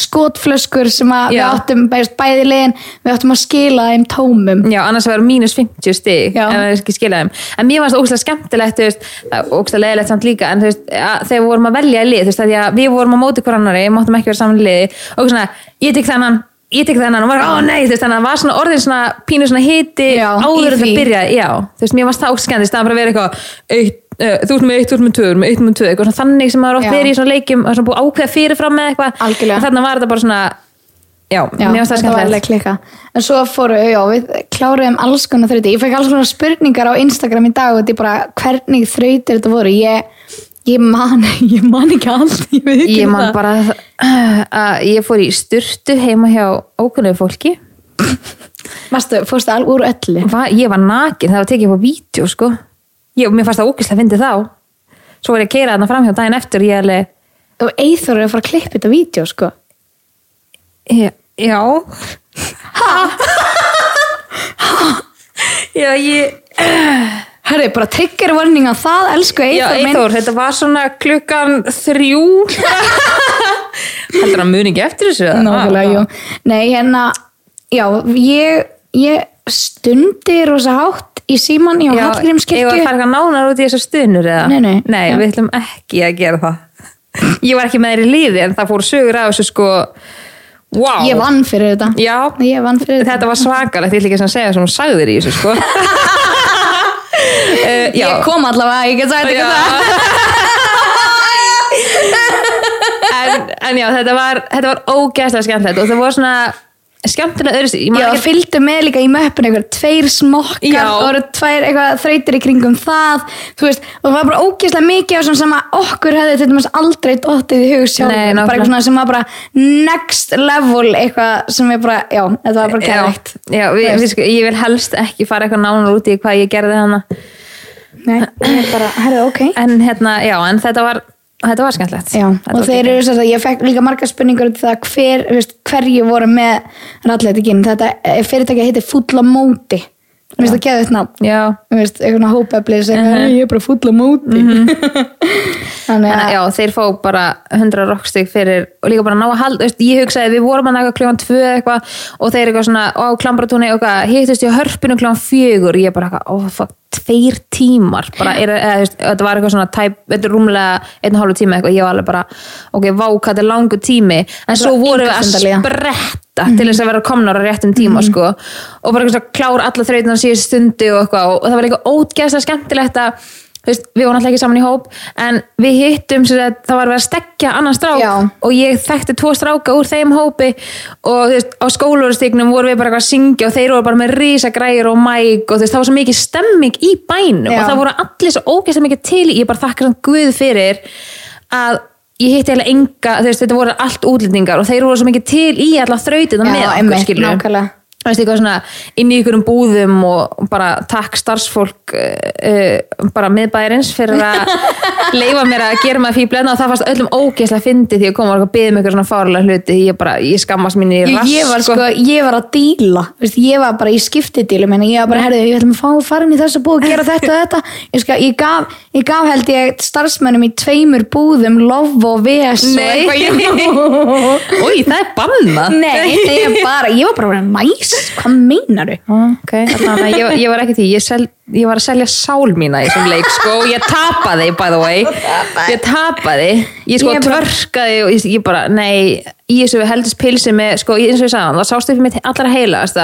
skotflöskur sem að við áttum bæði liðin, við áttum að skila þeim tómum. Já, annars verður mínus 50 stig það er ekki skilað þeim. En mér varst ógstlega skemmtilegt, þú veist, það- ógstlega leðilegt samt líka, en að, þegar við vorum að velja í lið, að því að við vorum á móti hver annari, máttum ekki vera saman í liði, og svona, ég tek þennan, ég tek þennan, og maður, ó nei, þú veist, þannig að það var svona orðin svona, pínu svona hiti Já, áður í en það því. byrjaði, já, þú veist, mér varst það skemmtilegt, það var bara að vera eitthvað, eitt, uh, þú ert með eitt, þú ert með tvö, þú ert með eitt, þú ert með tvö eitthvað svona þannig sem maður oft Já. verið í svona leikjum það er svona búið að ákveða fyrirfram með eitthvað Algjörlega. en þarna var þetta bara svona já, Já, mér varst það þetta var alveg skemmtilegt klika En svo fóru, já, við kláruðum alls konar þrauti Ég fekk alls konar spurningar á Instagram í dag og þetta er bara hvernig þrautir þetta voru Ég, ég man ég man ekki allt Ég, veit ekki ég man það. bara uh, að ég fór í styrtu heima hjá ókunnuðu fólki Varstu, fórstu alveg úr öllu Va, ég var nakin, það var tekið upp á vídeo sko. ég, mér fannst það ógislega fyndið þá svo var ég að keira þarna fram hjá daginn eftir og ég alveg, Og Eithor er að fara að klippa þetta vídeo sko já, já. já, ég Herri, bara trigger warning á það, elsku Eithor minn Eithór, þetta var svona klukkan þrjú heldur að muni ekki eftir þessu? Nákvæmlega, jú. Nei, hérna, já, ég, ég stundi rosa hátt í síman í Já, ég var að Hallgrímskirkju. fara nánar út í þessar stunur eða? Nei, nei. Já. við ætlum ekki að gera það ég var ekki með þér í lífi en það fór sögur af þessu sko wow. Ég vann fyrir þetta. Já, vann fyrir þetta. þetta var svakalegt, ég ætla uh, Ég kom allavega, ég get sagt ekki það. en, en já, þetta var, þetta var ógæslega skemmtilegt og það var svona skemmtilega öðru man Já, fylgdu með líka í möppun eitthvað, tveir smokkar Já. og eru tvær eitthvað þreytir í kringum það, þú veist, og það var bara ógeðslega mikið af svona sem að okkur hefði til dæmis aldrei dottið í hug sjálf, Nei, bara nákvæmlega. eitthvað svona sem var bara next level eitthvað sem er bara, já, þetta var bara gæðvægt. Já, já við, við, sko, ég vil helst ekki fara eitthvað nánar út í hvað ég gerði hana Nei, ég er bara, herðu, ok. en hérna, já, en þetta var þetta var skemmtilegt. Já, og þeir eru þess að ég fekk líka margar spurningar um það hver, veist, hverju voru með ralletikinn, þetta er fyrirtæki heitir Fulla Móti, þú veist það geða þetta nafn. Já, þú veist, eitthvað hópefli sem Mhm. uh ég er bara fulla móti. Þannig Þannig, að já, þeir fá bara 100 rockstig fyrir og líka bara ná að halda, ég hugsaði við vorum að næga kljóðan 2 eitthvað og þeir eitthvað svona á klambratúni og hittist ég hörpinu kljóðan 4 og ég bara ó fuck, tveir tímar bara, er, eða, þetta var eitthvað svona tæp, þetta er rúmlega einn og hálfu tíma eitthvað, ég var alveg bara, ok, vá, hvað er langu tími, en svo vorum við að stund að líða. spretta til þess að vera komnar á réttum tíma sko og bara eitthvað svona klár alla þreytuna síðust stundu og eitthvað og það var eitthvað ótgæðslega skemmtilegt að veist, við vorum alltaf ekki saman í hóp en við hittum sem sagt, það var verið að stekja annan strák Já. og ég þekkti tvo stráka úr þeim hópi og þú veist, á skólauristignum vorum við bara eitthvað að syngja og þeir voru bara með rísa græjur og mæk og þú veist, það var svo mikið stemming í bænum Já. og það voru allir svo ógæðslega mikið til ég bara þakka samt Guð fyrir að ég hitti eiginlega enga, þú veist, þetta voru allt útlendingar og þeir voru svo mikið til í alla þrautina með okkur, skilur nákvæmlega. Veist, svona inn í ykkurum búðum og bara takk starfsfólk uh, bara miðbæjarins fyrir að leifa mér að gera maður fíblenna og það fannst öllum ógeðslega fyndi því að koma og byggja mig eitthvað svona fárlega hluti. Ég bara, ég skammast mín í rask ég var sko, ég var að díla. Veist, ég var bara í skiptidílu minni, ég var bara, herðu, ég ætlum að fá að fara inn í þessu búð og gera þetta og þetta. Ég, sko, ég, gaf, gaf held ég starfsmönnum í tveimur búðum lof og ves og eitthvað. Új, það er bannað. Nei, ég, var bara næs hvað meinaru? ok, allavega, ég, ég var ekki því ég, sel, ég var að selja sál mína í þessum leik sko, og ég tapaði by the way. Ég tapaði. Ég sko Ég tvörkaði og ég, ég bara, nei í þessu heldist pilsi með, sko, eins og ég sagði það sástu fyrir mitt allra heilast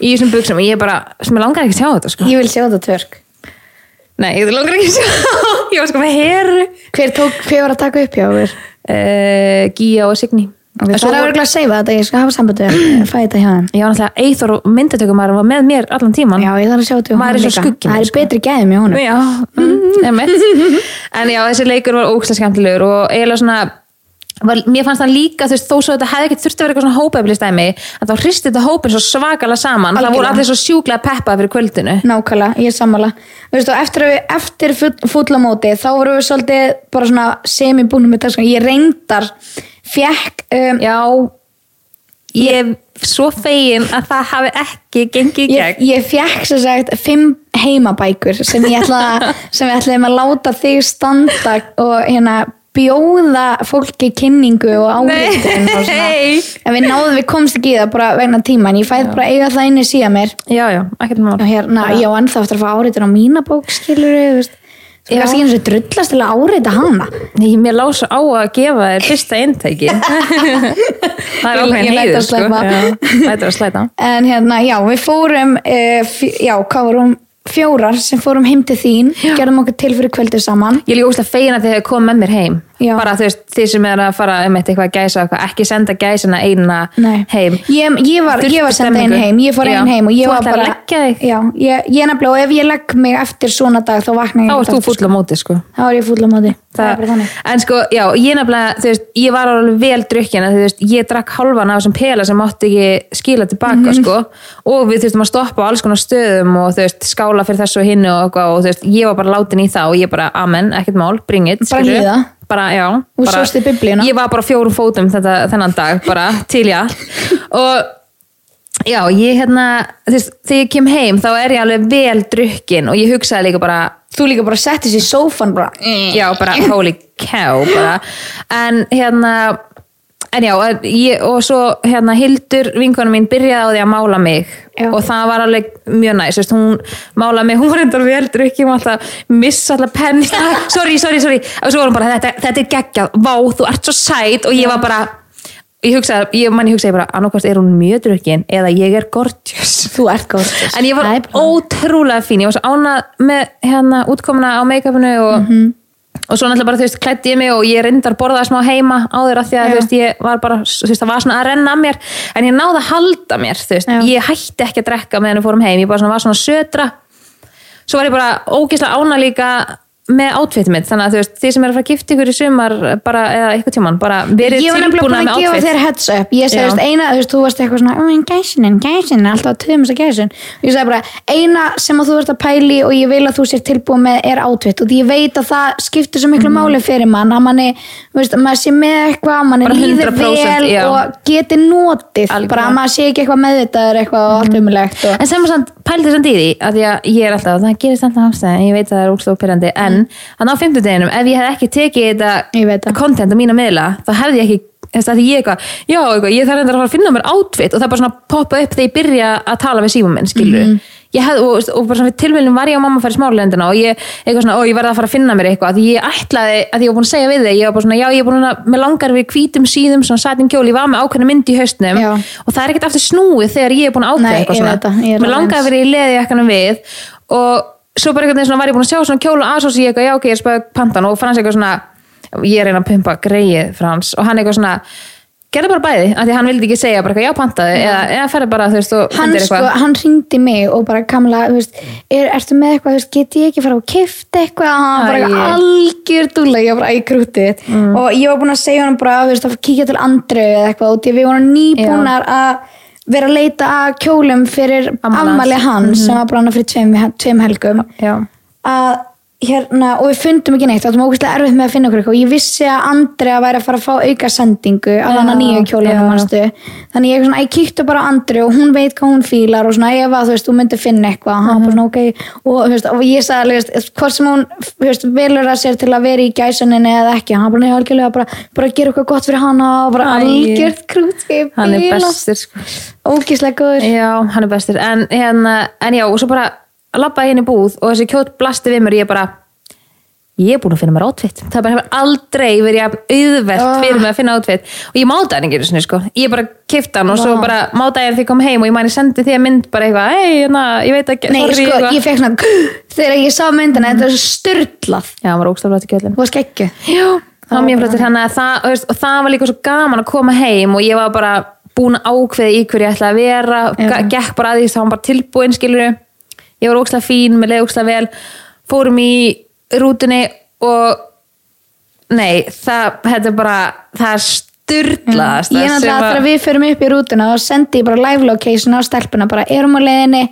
í þessum buksum og ég bara, sem ég langar ekki að sjá þetta sko. Ég vil sjá þetta tvörk nei, ég langar ekki að sjá ég var sko með heru. Hver, tók, hver var að taka upp hjá þér? uh, og Signý. Okay, En svo það er örgulega að segja þetta, ég skal hafa sambandi við fæ þetta hjá ég var náttúrulega Eithor og myndatökumæður var með mér allan tíman Já, ég þarf að sjá þetta hjá svo líka. Það er sko. betri gæðum hjá honum. Já, mm, einmitt. en já, þessi leikur var ógæslega skemmtilegur og eiginlega svona var, mér fannst það líka, þú veist, þó svo þetta hefði ekki þurfti að vera eitthvað svona hópaeflistæmi en þá hristi þetta hópin svo svakalega saman það voru allir svo sjúklega peppað fekk, um, já ég er svo fegin að það hafi ekki gengið í ég, gegn. ég fekk sem sagt fimm heimabækur sem ég ætla sem við ætlaðum að láta þig standa og hérna bjóða fólki kynningu og áriðin og svona. En við náðum, við komst ekki í það bara vegna tíma en ég fæði bara eiga það inni síðan mér. Já, já, ekkert mál. Og hérna, ég á ennþá eftir að fá áriðin á mína bók skilur þú veist. Já. Kannski eins og drullast til að áriða hana. Nei, mér lág svo á að gefa þér fyrsta eintæki það er heiður að sko. Já, lætur að slæta en hérna, já, við fórum uh, já, hvað vorum fjórar sem fórum heim til þín gerðum okkur til fyrir kvöldið saman. Ég er líka úslega fegin að þið hefur komið með mér heim Já. bara þú veist, þið sem er að fara um eitthvað að gæsa eitthvað, ekki senda gæsina eina Nei. heim ég, ég var, ég var senda einn heim ég fór einn heim og ég var bara já, ég, ég nefnilega, og ef ég legg mig eftir svona dag þá vakna ég þá ert þú full á móti sko sko. þá er ég full á móti það er bara þannig en sko, já, ég nefnilega, þú veist, ég var alveg vel drukkin að þú veist, ég drakk halvan af þessum pela sem mátti ekki skila tilbaka, Mhm. sko og við þurftum að stoppa á alls konar stöðum og þú veist, skála fyrir þessu og hinnu og, og þú veist, ég var bara látin í það og ég bara, amen, ekkert mál, bring it hlýða. Bara, já bara, ég var bara fjórum fótum þetta, þennan dag, bara, til já og já, ég hérna veist, þegar ég kem heim, þá er ég alveg vel drukkin og ég hugsaði líka bara þú líka bara settist í sófan bara já, bara holy cow bara. en hérna en já, ég, og svo hérna Hildur, vinkonum mín, byrjaði á því að mála mig. Já. og það var alveg mjög næst, hún málaði mig hún var endar veldur ekki, hún var alltaf missa alltaf penni, sorry, sorry, sorry. Og svo var hún bara, þetta, þetta er geggjað. Vá, þú ert svo sæt. Og ég var bara ég hugsaði, ég, man, ég hugsaði bara annarkvæmst er hún mjög drukkin eða ég er gorgeous. Þú ert góð en ég var ótrúlega fín, ég var svo ánað með hérna útkomuna á make-upinu og, Mhm. Og svo náttúrulega bara þú veist klætti ég mig og ég reyndar borðaði smá heima áður af því að þú veist ég var bara þú veist það var svona að renna að mér. En ég náði að halda mér þú veist, Já. ég hætti ekki að drekka meðan við fórum heim, ég bara svona, var svona södra svo var ég bara ógeðslega ána líka með átfitið mitt þannig að þú veist, þið sem er að fara að gifta ykkur í sumar bara, eða eitthvað tíman, bara verið ég var nefnilega tilbúna búin með að gefa þér heads up. Ég Já. segist eina, þú veist, þú varst eitthvað svona um, gæsinin, gæsinin, alltaf þess að gæsin. Ég segi bara, eina sem að þú ert að pæli og ég vil að þú sér tilbúin með er átvitt og því ég veit að það skiptir svo miklu máli fyrir mann, að manni veist, að maður sé með eitthvað, að manni líður 100%, vel já. og geti notið, Algjörlega. bara að maður sé ekki eitthvað meðvitaður eitthvað og allt umilegt og... En sem að í því að því að ég er alltaf, það en þannig á fimmtudeginum, ef ég hef ekki tekið þetta það. content á mína miðla þá hefði ég ekki, þess að því ég eitthvað já, eitthvað, ég þarf endur að fara að finna mér outfit og það bara svona poppa upp þegar ég byrja að tala við símum minn, skilur Mhm. ég hef, og, og bara svona tilvæljum var ég og mamma í smálendina og ég, eitthvað svona, ó, ég verði að fara að finna mér eitthvað, að ég ætlaði, að ég var búin að segja við þig ég var bara svona, já, ég er búin að, með langar við hvítum síðum, svona satin kjól, ég var með ákveðna mynd í haustnum Já. og það er ekkert aftur snúið þegar ég er búin að ákveða eitthvað svona eins. að vera í leði ekkanum við og svo bara einhvern veginn svona var ég búin að sjá svona kjóla aðsós í eitthvað, já ok, ég er spæðið pantan. Og Frans eitthvað svona, ég er reyna að pumpa greið Frans. Og hann eitthvað svona gerði bara bæði, af því hann vildi ekki segja bara já pantaði, eða, eða ferði bara þú veist og hann sko, hann ringdi mig og bara kamla, þú veist, er, ertu með eitthvað, veist, get ég ekki fara og kifta eitthvað? Hann var bara eitthvað algjör dúlega, ég var bara í krútið Mm. og ég var búin að segja hann bara, þú veist, að kíkja til Andreu eða eitthvað og því við vorum nýbúnar að vera að leita að kjólum fyrir Afmæli hans. ammali hans sem var bara hana fyrir tveim, tveim helgum. Já, að hérna, og við fundum ekki neitt, áttum ógæslega erfitt með að finna okkur eitthvað. Og ég vissi að Andrea væri að fara að fá auka sendingu af hann að nýju kjólinu já. manstu? Þannig ég, svona, ég kíktu bara á Andrea og hún veit hvað hún fílar og svona ef að þú veist, þú myndir finna eitthvað. Og hann bara svona ok. Og, veist, og ég sagði hvort sem hún veist, velur að sér til að vera í gæsuninni eða ekki, hann bara neða algjörlega bara, bara gera eitthvað gott fyrir hana og bara Æi. algjört krút hann er bestur sko. ógíslega góður hann bestur en, hérna, í búð og þessi kjót blasti við mér og ég bara ég er búin að finna mér átfitt það bara hefur aldrei verið auðvelt Ah. fyrir mig að finna átfitt og ég mátaði hann ekki sinni, sko. ég bara kifti hann og svo bara mátaði hann þegar ég kom heim og ég mæni sendi því að mynd bara eitthvað, hei, hérna, ég veit ekki Nei, sorry, sko, ég fekk svona þegar ég sá myndina, þetta svo styrlað já, hann var ógstaflega til kjöllin þú var skeggju Já, það var mjög flottir hann að og það var líka svo gaman að koma heim og ég var bara búin að ákveða í hverju ég ætlaði að vera. Gekk bara að því þá var bara tilbúin skilur ég var ógstlega fín, með leið ógstlega vel. Fórum í rútunni og nei, það, þetta er bara það er styrlaðast ég er náttúrulega þegar við förum upp í rútuna og sendi ég bara live location á stelpuna bara erum á leiðinni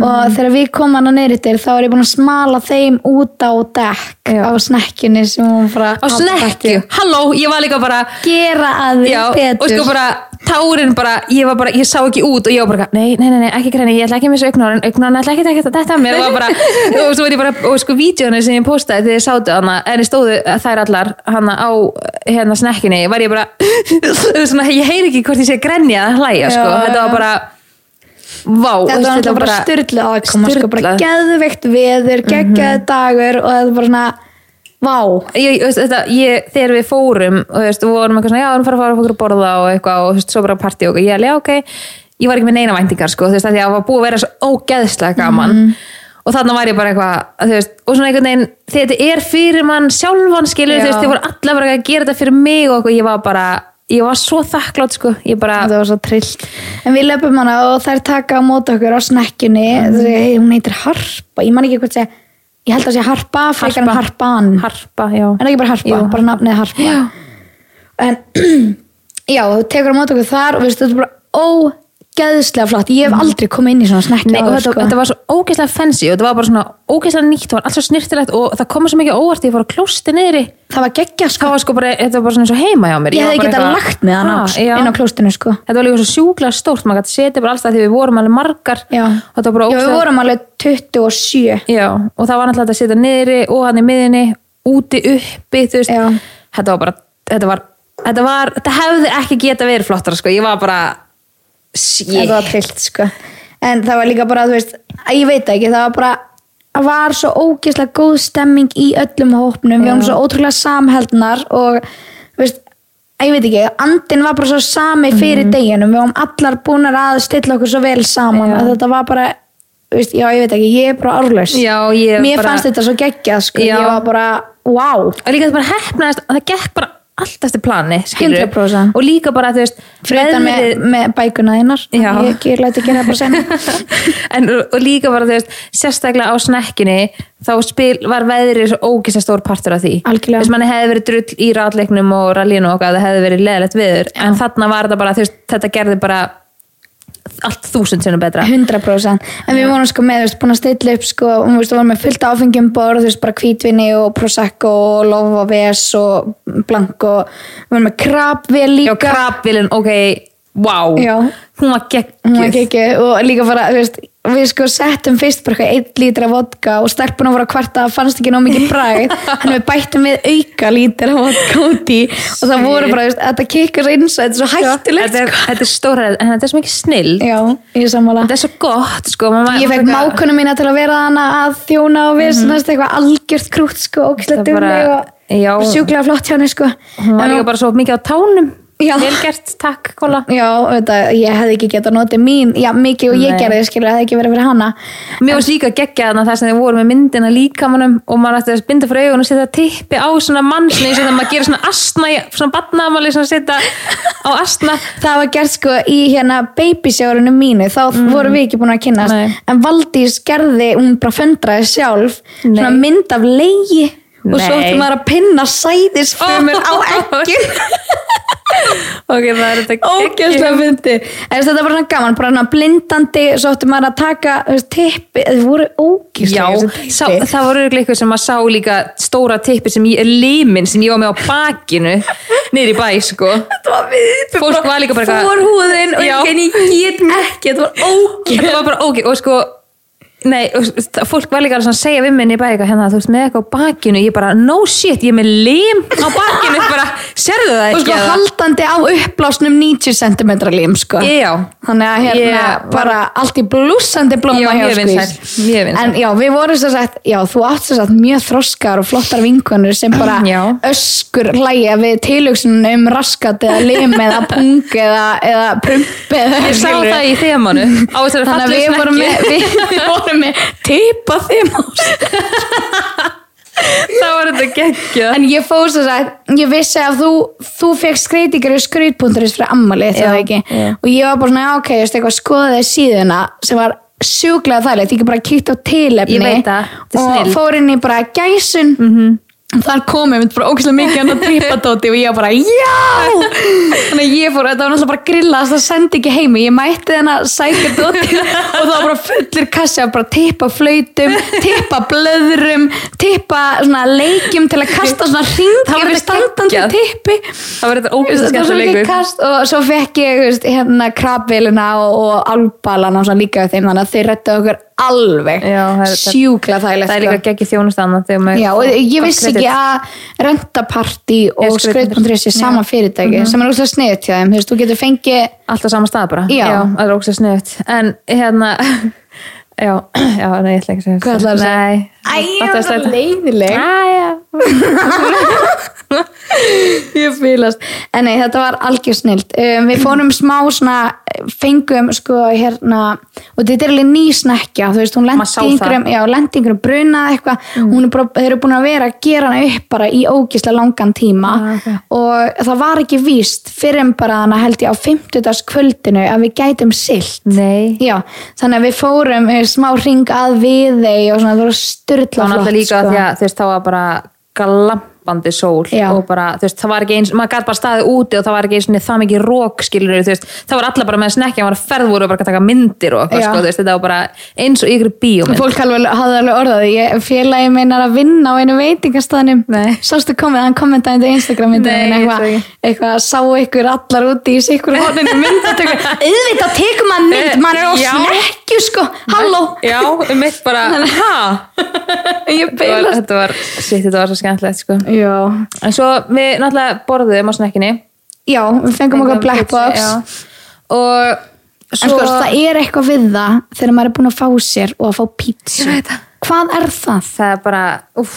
og þegar við komum hana neyri til þá er ég búin að smala þeim út á dekk Já. á snekkjunni sem hún bara á snekju, halló, ég var líka bara gera að Já, þið og betur. sko bara tárin bara, ég var bara, ég sá ekki út og ég var bara, nei, nei, nei, ekki græni, ég ætla ekki að missa augnárin, augnárin ætla ekki að þetta þetta að mér. Og, bara, og svo var ég bara, og sko vídjónu sem ég postaði þegar ég sátu hana, en ég stóðu þær allar hana á hérna snekkinni, var ég bara svona, ég heyri ekki hvort ég sé grenja að hlæja, sko, Já, þetta var bara vá, þetta var bara styrlu aðkoma sko, bara. Mhm. geðveikt veður, geggjaði dagur og þetta var svona vá, ég, veist, þetta, ég, þegar við fórum og veist, við vorum eitthvað svona, já, við erum fara að fara okkur að borða og eitthvað og veist, svo bara partí og ég alveg, ok ég var ekki með neina væntingar, sko, þú veist, það var búið að vera svo ógeðslega gaman og þarna var ég bara eitthvað þú veist, og svona einhvern veginn, þetta er fyrir mann sjálfan skilur, Já. þú veist, þið voru allar bara að gera þetta fyrir mig og eitthvað, ég var bara ég var svo þakklátt sko, bara það var svo trillt en við löpum hana og þær taka á móti okkur á snekkjunni mm. hún heitir Harpa, ég man ekki hvað segja ég held að segja Harpa, frekar en Harpa. Harpan harpa, já en ekki bara Harpa, Jú. bara nafnið Harpa Já. en já, þú tekur á móti okkur þar og þetta er bara ógeðslega flott. Ég hef aldrei komið inn í svona snekki. Nei, og þetta, sko. þetta var svo ógeðslega fancy og þetta var bara svona ógeðslega nýtt, það var allt svo snirtilegt og það kom svo mikið óvart, ég fór að klósti niðri. Það var geggja sko. Það var sko bara, þetta var bara svona eins og heima hjá mér. Ég hefði bara getað eitthvað- lagt með hann Ha, já. inn á klóstinu sko. Þetta var líka svo sjúklega stórt, maður gæti setja bara alltaf því við vorum alveg margar. Já, þetta bara já við ógeðslega vorum alveg 27 já, og það var hægt að setja niðri og hann í miðinni, úti uppi þú veist, Já. þetta var bara þetta var, þetta var, þetta hefði ekki geta verið flottara sko, ég var bara þetta var trillt sko. En það var líka bara, þú veist, ég veit ekki það var bara, það var svo ógeðslega góð stemming í öllum hópnum. Við varum svo ótrúlega samheldnar og, þú veist, ég veit ekki andin var bara svo sami fyrir deginum. Við varum allar búnar að stilla okkur svo vel saman. Mhm. Að þetta var bara veist, já, ég veit ekki, ég er bara ég mér bara- fannst þetta svo geggjað sko, Já. ég var bara, wow og líka þetta bara hefnaðist það gekk bara allt eftir plani skilurðu. 100%. og líka bara, þú veist Freytan með, með bækuna Já. ég, ég læti ekki það bara senna en, og líka bara, þú veist, sérstaklega á snekkinni þá spil, var veðrið svo ógæslega stór partur af því þess manni hefði verið drull í rátleiknum og rallínu og það hefði verið leðilegt viður en þarna var þetta bara, þú veist, þetta gerði bara allt þúsund sinni betra. 100% en við vorum sko með, þú veist, búin að stilla upp sko, og við vorum með fullt áfengjum borð þú veist, bara hvítvinni og prosecco og lof og ves og blank og við vorum með krabvél líka. krabbilin, ok, wow Já. hún var ekki, og líka bara, þú veist við sko settum fyrst bara eitthvað einn lítra vodka og stelpuna voru að kvarta að fannst ekki ná mikið bragð en við bættum við auka lítra vodka út í og það voru bara, veist, þetta kikkar svo eins og þetta er svo hættulegt þetta er, sko. er stóra, en þetta er svo mikið snill Já, þetta er svo gott, sko Ég fekk mákunum mína til að vera hana að þjóna og við svona eitthvað algjört krútt sko, já. og sjúklega flott hjá henni sko. hún var líka bara svo mikið á tánum Já. vel gert, takk Kolla Já, þetta, ég hefði ekki getað notið mín, já mikið og ég Nei. gerði, skilur, það hefði ekki verið fyrir hana. mér varst líka geggja þarna þar sem þið voru með myndina líkamannum og maður ætti að binda fyrir augun og setja tippi á svona mann svona eins og þegar maður gerir svona astna svona badnaðamali svona setja á astna Það var gert sko í hérna babysjárinu mínu, þá vorum við ekki búin að kynnast, Nei. en Valdís gerði, hún bara föndraði sjálf, svona Nei. mynd af leiði og svo Nei. ætti maður að pinna sæðisfrumur á ekkin. ok, það er þetta ógeðslega fyndi en þetta var svona gaman, bara svona blindandi svo ætti maður að taka tippi þau voru sá, það voru eitthvað sem maður sá líka stóra tippi sem ég, limin sem ég var með á bakinu niður í bæ, sko. Fólk var líka bara fórhúðin og ég get ekki, þetta var ok og sko nei, og fólk var líka að segja við minni í bæka hérna, þú veist, með eitthvað á bakinu ég bara, no shit, ég er með lim á bakinu, bara, sérðu það og ekki sko eða? haldandi á uppblásnum 90 cm lim sko. Já, þannig að hérna var- bara allt í blúsandi blóma Já, hjá vinsæll. en já, við vorum svo sagt já, þú átt svo sagt mjög þroskar og flottar vinkonur sem bara Já. öskur hlæja við tilhugsunum um raskat eða lim eða pung eða, eða prump eða ég sá það í þemanu. Þannig að við vorum með, vorum með tipa þeim á það var þetta geggja. En ég fór svo sagt, ég vissi að þú þú fekk skreitingar í skrautpunturins fyrir ammali, Já, það ekki? já. og ég var bara svona, ok, ég veist eitthvað skoðaði síðuna sem var sjúklega þærlegt ég bara kíkt á tilefni það, og fór inn í bara gæsun -hmm. Þar komum við bara ógæslega mikið hann að tripadóti og ég bara, já! Þannig að ég fór, þetta var náttúrulega bara grillast það sendi ekki heimi, ég mætti þennan sækja dóti og var bara fullir kassi að bara tippa flautum tippa blöðrum, tippa leikjum til að kasta svona ringi var við standandi tippi. Það var þetta ógæslega var skemmtilegur kast og svo fekk ég hérna krabbilina og, og álbalana og svona líka þeim þannig að þeir rettu okkur alveg þetta- sjúkla þægilegt það er sko. líka geggi þjónustanna ég vissi ekki að rentaparty og skraut.is er sama fyrirtæki sem er úrslega sniðt hjá þeim, þú getur fengið alltaf sama stað bara. Það er ógæslega sniðut en hérna já, ég ætla ekki að segja segja? Nei, þetta er slæmt. leiðileg ég fýlast en nei, þetta var algjör snilt. Um, við fórum smá svona fengum sko hérna og þetta er alveg ný snekkja þú veist, hún lendi einhverjum brunað eitthvað, hún er þeir eru búin að vera að gera hana upp bara í ógislega langan tíma. Ah, ok. og það var ekki víst fyrir en bara hana held ég á 50. kvöldinu að við gætum silt Já, þannig að við fórum eh, smá ring að við þeir og svona það var Það styrla var náttúrulega líka því að þú veist, þá var bara glampandi sól Já. og bara, þú veist, það var ekki eins maður gæti bara staðið úti og það var ekki eins það mikið rók skilur, þú veist, það var allar bara með snekkja það var ferðvoru og bara að taka myndir og eitthvað, sko, þú veist, þetta var bara eins og ykkur bíómynd. Fólk hafði alveg orðað því, ég félagi minn er að vinna á einu veitingastæðnum Nei. Sástu komið, hann kommentaði þetta Instagram myndið ég eitthvað, eitthvað sá ykkur allar úti í tekur maður mynd, beilast þetta var, shit, þetta var svo skemmtilegt, sko Já, en svo við náttúrulega borðum á snekkinni já, við fengum okkar black box já. og En svo sko, það er eitthvað við það þegar maður er búin að fá sér og að fá pítsu. Hvað er það? það er bara, uff,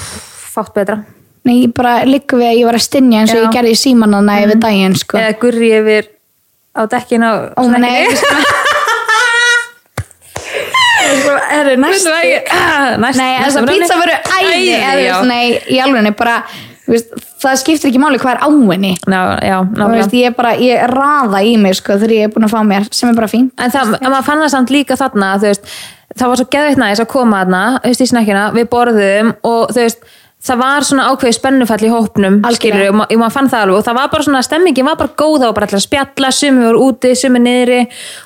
fátt betra Nei, ég bara líka við að ég var að stinja eins og ég gerði í símanana yfir daginn sko. eða gurri yfir á dekkinu á Ó, nei Er það næst? næst Nei, þess að pizza voru æði Nei, í alveg bara veist, Það skiptir ekki máli hvað er á henni. Ná, já, Þú nákvæmlega. veist, Ég er bara, ég raða í mig sko, þegar ég er búin að fá mér sem er bara fínt. En það, maður fann það samt líka þarna veist, það var svo geðveitt næs að koma þarna veist, í snekkina, við borðum og veist, það var svona ákveði spennufall í hópnum, skilur og ma- maður fann það alveg og það var bara svona, stemmingin var bara góð og bara allir að spjalla, sumi voru úti, sumi niðri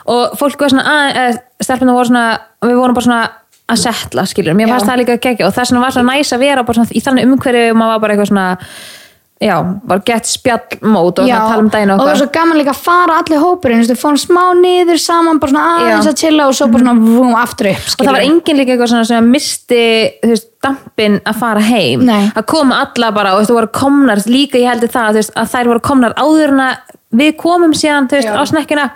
og fólk var svona að, stelpunum voru svona, við vorum bara svona að setla, skilur, mér fannst það líka geggja og það var svona næs að vera í þannig umhverju og maður var bara eitthvað svona já, bara gett spjallmót og Já, svona tala um daginn og það var svo gaman líka að fara allir hópurinn þú veist, fórum smá niður saman, bara svona aðeins að chilla og svo bara svona vum, aftur upp og það var engin líka eitthvað svona sem misti þú veist, dampin að fara heim. Nei. að koma alla bara og þú veist, þú voru komnar líka ég heldur það þú veist, að þær voru komnar áður en að við komum síðan þú veist, Já. á snekkina.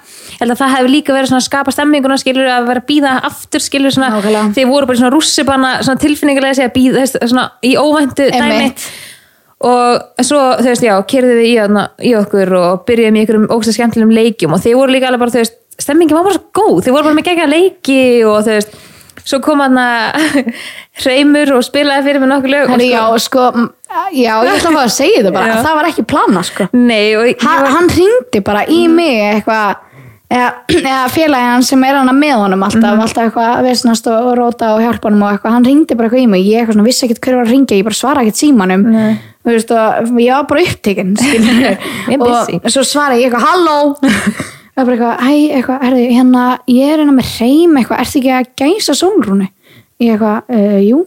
Held að það hefur líka verið svona að skapa stemminguna skilur að vera að býða aftur skilur svona. Þeir voru bara svona rússipanna svona tilfinningarlega að býða þú veist, svona í óvæntu dæmi. Og svo þú veist já, kerðum við í, þarna- í okkur og byrjuðum í einhverjum ógst skemmtilegum leikjum. Og þeir voru líka alveg bara þú veist stemmingin var bara svo góð, þeir voru bara með gegja leiki og þú veist svo kom hann að hreimur og spilaði fyrir mig nokkuð lög Herri, já, sko, já, ég ætla að fá að segja það bara það var ekki plana, sko. Nei ég hann, var, hann ringdi bara í mig eitthvað eða, félagi hann sem er hann með honum alltaf, Mhm. alltaf eitthvað að vesnast og, og róta og hjálpa honum og eitthvað, hann ringdi bara eitthvað í mig. Ég eitthvað vissi ekkert hver var að ringja, ég bara svara ekkert símanum. Þú veist, ég var bara upptekinn og svo svara ég eitthvað, halló. Og bara eitthvað, hæ, eitthvað, herði, hérna ég er hérna með reym eitthvað, ertu ekki að gæsa sólrúni ég eitthvað, uh, jú.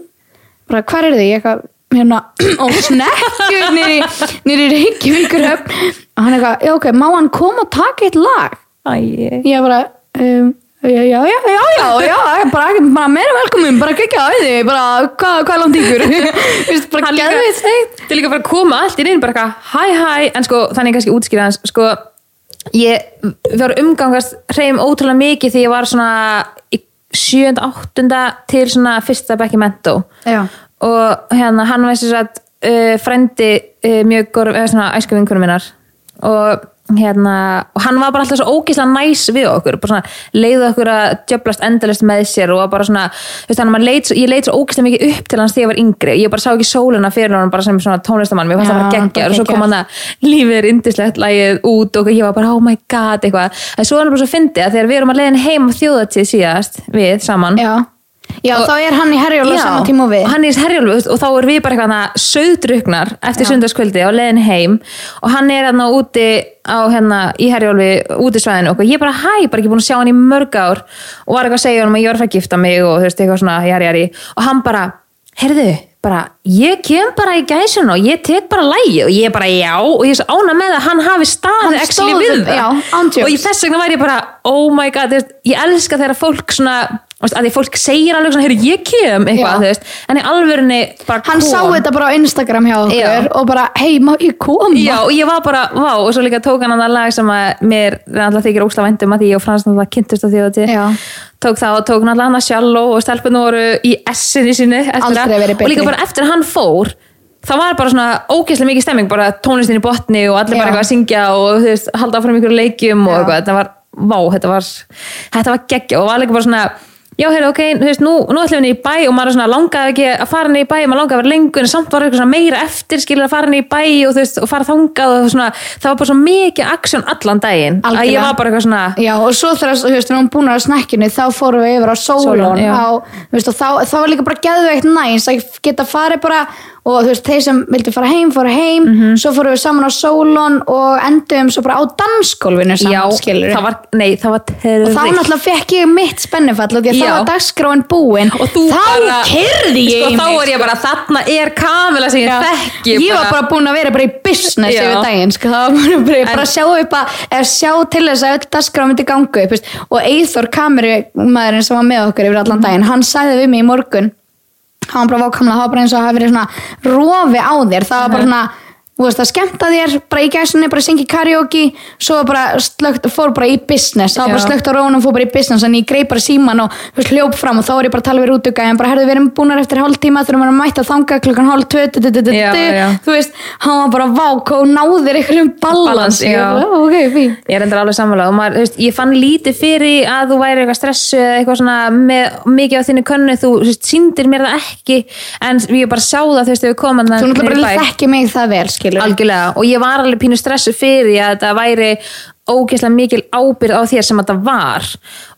Bara, hvar er þið, ég eitthvað hérna, og snekju nýri, Reykjavíkur og hann eitthvað, já ok, má hann koma og taka eitt lag ég bara um, já, já, já, já, já, bara, bara meira velkomin, bara gegja æði bara, hvað, hvað er langt ykkur? Veist, bara líka- geðveit steikt. þetta er líka bara að koma allt í inn bara eitthvað, hæ hæ, en sko þannig kannski útskýra hans, sko ég var umgangast hreim ótrúlega mikið því ég var svona í sjönda, áttunda til svona fyrsta bekki mentó. Og hérna hann var þess að uh, frendi uh, mjög gór, eða svona æsku vinkunum minnar. Og hérna og hann var bara alltaf svo ógeðslega næs við okkur bara svona leiði okkur að djöblast endalist með sér og bara svona veist, leit, ég leit svo ógeðslega mikið upp til hans þegar ég var yngri, ég bara sá ekki sóluna fyrir hann bara sem svona tónlistamann, mér fannst það bara geggja og svo kom hann að lífið er indislegt lagið út og ég var bara oh my god eitthvað, en svo er hann bara svo fyndið að þegar við erum að leiðin heim á þjóðatíð síðast við saman já, já Og- þá er hann í Herjóla saman tíma og við. hann er í Herjólfi og þá er við bara eitthvað söðdruknar eftir sundagskvöldi á leiðin heim og hann er hérna úti á hérna í Herjólfi úti svæðinu og ég bara hæ, bara ekki búin að sjá hann í mörg ár. Og var eitthvað að segja hann að ég var að fara að gifta mig og þú veist eitthvað svona jari jari. Og hann bara, heyrðu bara, ég kem bara í gæsun og ég tek bara lægi og ég bara já. Og ég svo ána með að hann hafi staðið stóð við það. já, og ég þess vegna væri ég bara, oh my god ég elska þegar fólk svona að því fólk segir alveg svona, ég kem eitthvað, þú veist, en í alvörunni bara hann kom. sá þetta bara á Instagram hjá okkur Já. og bara, hei, má ég koma Já, og ég var bara, vá, og svo líka tók hann að lag sem að mér alltaf þykir ósla væntum að því ég og Frans náttúrulega kynntust á þjóðati Já. tók það og tók náttúrulega hann að sjálf og stelpunum voru í S-inni sínu það. og líka bara eftir hann fór það var bara svona ógeðslega mikið stemming bara tónlistin í botni og allir bara eitthvað að syngja og veist, halda áfram ykkur leikjum og eitthvað, þetta var, vá, þetta var þetta var geggja og var líka bara svona já, heyrðu, ok, þú veist, nú, nú ætlum við í bæ og maður langaði ekki að fara niður í bæ maður langaði að vera lengur, en samt var eitthvað meira eftir skilur að fara niður í bæ og þú veist, og fara þangað og svona, það var bara svo mikið aksjón allan daginn, að Algjörlega. ég var bara eitthvað svona Já, og svo þegar þú veist, við erum búin að snakkinu þá fórum við yfir á já. og þá, þá var líka bara geðveikt næs að geta farið bara og þú veist, þeir sem vildi fara heim fóru heim, Mhm. svo fórum við saman á Solon og endum svo bara á dansgólfinu já, saman, skilur það var, nei, það var og þá náttúrulega fekk ég mitt spennufall og því að Já. þá var dagskráin búin og þú þá bara kyrði ég sko, í þá mig, er ég bara, þarna er Kamila sem ég þekki ég var bara búin að vera bara í business Já. yfir daginn sko. það var bara, bara, bara að sjá upp að eða sjá til þess að öll dagskrá myndi ganga upp veist. og Eithor kamerumæðurinn sem var með okkur yfir allan daginn hann sagði við mig í morgun hann var bara vákamlega, það var bara eins og það hafi verið svona rofi á þér, það var bara svona þú veist að skemmta þér, bara í gæsunni bara syngi karaoke, svo bara slögt, fór bara í business, var bara Já. slögt á rónum fór bara í business, þannig ég greip bara síman og þú veist, hljóp fram og þá var ég bara að tala við rútuga en bara herðu, við erum búnar eftir hálftíma þurfum að mæta þanga klukkan hálf tvö du- du- du- du- Já, du. já. þú veist, hann var bara vák og náðir einhverjum Balans, balans já. Ég bara, "Ó, ok, fín Ég er endur alveg sammála og maður, þú veist, ég fann lítið fyrir að þú væri eitthvað stressu eða eitthvað svona með mikið á þinni könnu, þú þú veist, sýndir mér það ekki en ég bara sá það þú veist, þegar við komum þú náttúrulega bara þekki mig það vel, skilur algjörlega og ég var alveg pínu stressu fyrir að þetta væri ógeðslega mikil ábyrð á þér sem þetta var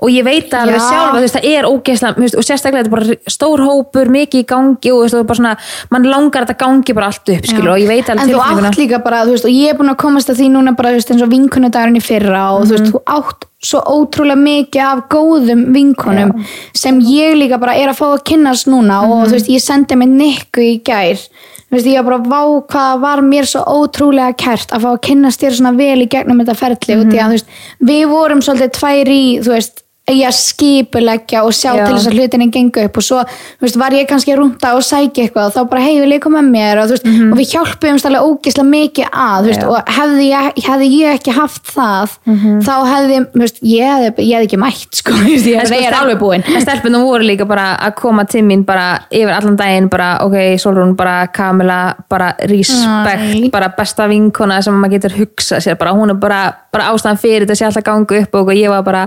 og ég veit það alveg Já. sjálf að þú það er ógeðslega þú veist, og sérstaklega þetta er bara stór hópur mikið í gangi og þú veist, bara svona, mann langar að þetta gangi bara allt upp skilur, og ég veit alveg en þú átt líka bara, þú veist, og ég er búin að komast að því núna bara, þú veist, eins og vinkunudagurinn í fyrra og þú Mhm. veist, þú átt svo ótrúlega mikið af góðum vinkunum sem ég líka bara er að fá að kynnast núna Mhm. og þú veist, ég sendi mig nikku í gær þú veist, ég bara vá hvað var mér svo ótrúlega kært að fá að kynnast þér svona vel í gegnum þetta ferli og Mhm. því að, þú veist, við vorum svolítið tvær í, þú veist í að skipuleggja og sjá Já. til þess að hlutinni gengu upp og svo veist, var ég kannski að rúnta og sækja eitthvað og þá bara hei við leikum með mér? Og, veist, og við hjálpum alveg ógislega mikið að veist, og hefði ég, hefði ég ekki haft það þá hefði þú veist, ég, hefði, ég hefði ekki mætt sko, ég, En sko, ég er alveg búin. en stelpunum voru líka bara að koma til mín bara yfir allan daginn bara ok, Solrún, bara Kamila bara respect, Æ. bara besta vinkona sem maður getur hugsað sér bara hún er bara, bara ástæðan fyrir þetta sé alltaf gangu upp og ég var bara,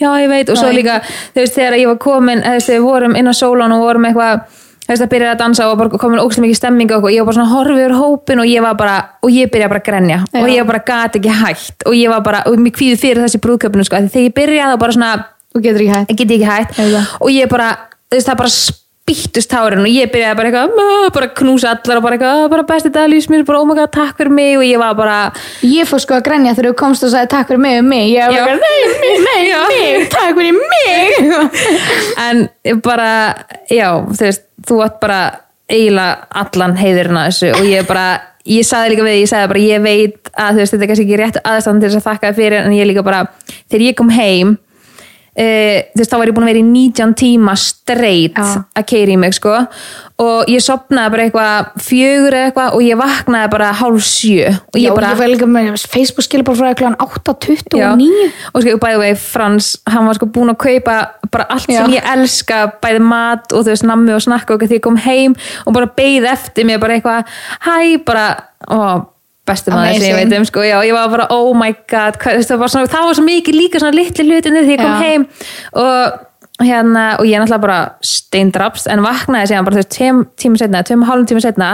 já ég veit og svo líka, þú veist, þegar ég var komin þú veist, við vorum inn á Solon og vorum eitthvað þú veist, að byrja að dansa og bara komin ógstlega mikið stemming og ég var bara svona horfið yfir hópin og ég var bara, og ég byrjaði bara að grenja Já. og ég bara gat ekki hægt og ég var bara, og mér kvíði fyrir þessi brúðköpinu sko, þegar ég byrjaði þá bara svona og getur ekki hætt. Ég get ekki hægt og ég bara, þú veist, það bara spýttust tárin og ég byrjaði bara eitthvað bara knúsa allar og bara eitthvað, "Ah, bara besti dag lífsmýr, bara oh my god, takk fyrir mig og ég var bara, ég fór sko að grenja þegar þú komst og sagði takk fyrir mig og mig. Ég var bara, nei, nei, Já. mig takk fyrir mig. En bara já, þú veist, þú átt bara eiginlega allan heiðurinn að þessu og ég bara, ég saði líka við ég sagði bara, ég veit að þú veist, þetta er kannski ekki rétt aðstæðan til þess að þakka fyrir en ég líka bara, þegar ég kom heim Uh, þú veist, þá var ég búin að vera í 19 tíma Já. að keira í mig sko og ég sopnaði bara eitthvað fjögur eitthvað og ég vaknaði bara hálf sjö og já, ég bara ég var líka með Facebook skilur bara frá klokkan 8.29 Já. og sko bæði vegi Frans hann var sko búinn að kaupa bara allt sem Já. ég elska bæði mat og þú veist nammi og snakka og því ég kom heim og bara beið eftir mér bara eitthvað hæ bara ó, bestu maður sem ég veit um sko, já, ég var bara oh my god hvað, það, var svona, það var svo mikið líka svona litli hlutinni því ég kom Já. heim. Og hérna og ég náttúrulega bara steindrapst en vaknaði síðan bara veist tveim tíma setna, tveim og hálfum tíma setna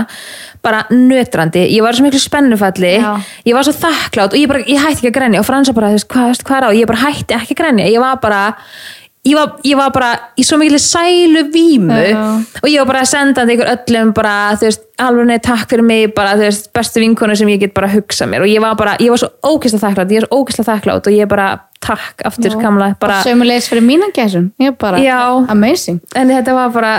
bara nötrandi, ég var svo miklu spennufalli Já. ég var svo þakklátt og ég, bara, ég hætti ekki að grenja. Og Fransa bara, þú veist, hvað, er á? Ég bara hætti ekki að grenja, ég var bara ég var, ég var bara í svo miklu sælu vímu Já. og ég var bara sendandi ykkur öllum bara, þú veist, alveg nei takk fyrir mig bara, þú veist, bestu vinkonu sem ég get bara hugsað mér. Og ég var bara, ég var svo ókislega þakklátt ég er svo ókislega þakklátt og ég bara takk aftur kamla, bara, sömulegis fyrir mína gæsum. Ég bara, Já. amazing. En þetta var bara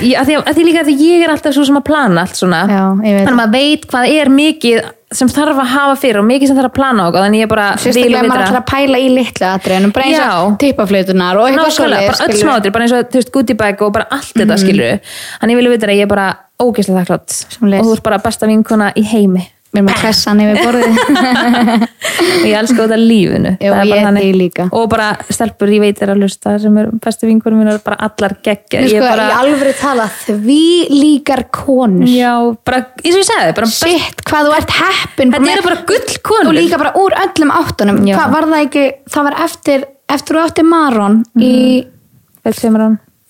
ég, að, því, að því líka að ég er alltaf svo sem að plana allt svona. Já, þannig að maður veit hvað er mikið sem þarf að hafa fyrir og mikið sem þarf að plana okkur þannig ég bara sérstaklega maður ætlar að pæla í litlu atriðunum bara eins og tippaflautunar og eitthvað Nákvæmlega, bara öll smáður, bara eins og þú veist, goodie bag og bara allt þetta skilur þannig ég vil vita að ég er bara ógeðslega þakklátt og þú ert bara besta vinkona í heimi Við erum að klessa hann yfir borðið. og ég elska af lífinu er bara ég og bara stelpur, ég veit er að hlusta sem er bestu vinkunum mínar, bara allar geggja Ég sko, ég bara, í alveg tala því líkar konur. já, bara, eins og ég sagði bara best, Shit, hvað þú ert heppin. þetta eru bara gull konur Og líka bara úr öllum áttunum. Hvað var það ekki, það var eftir, eftir þú átti Maron í,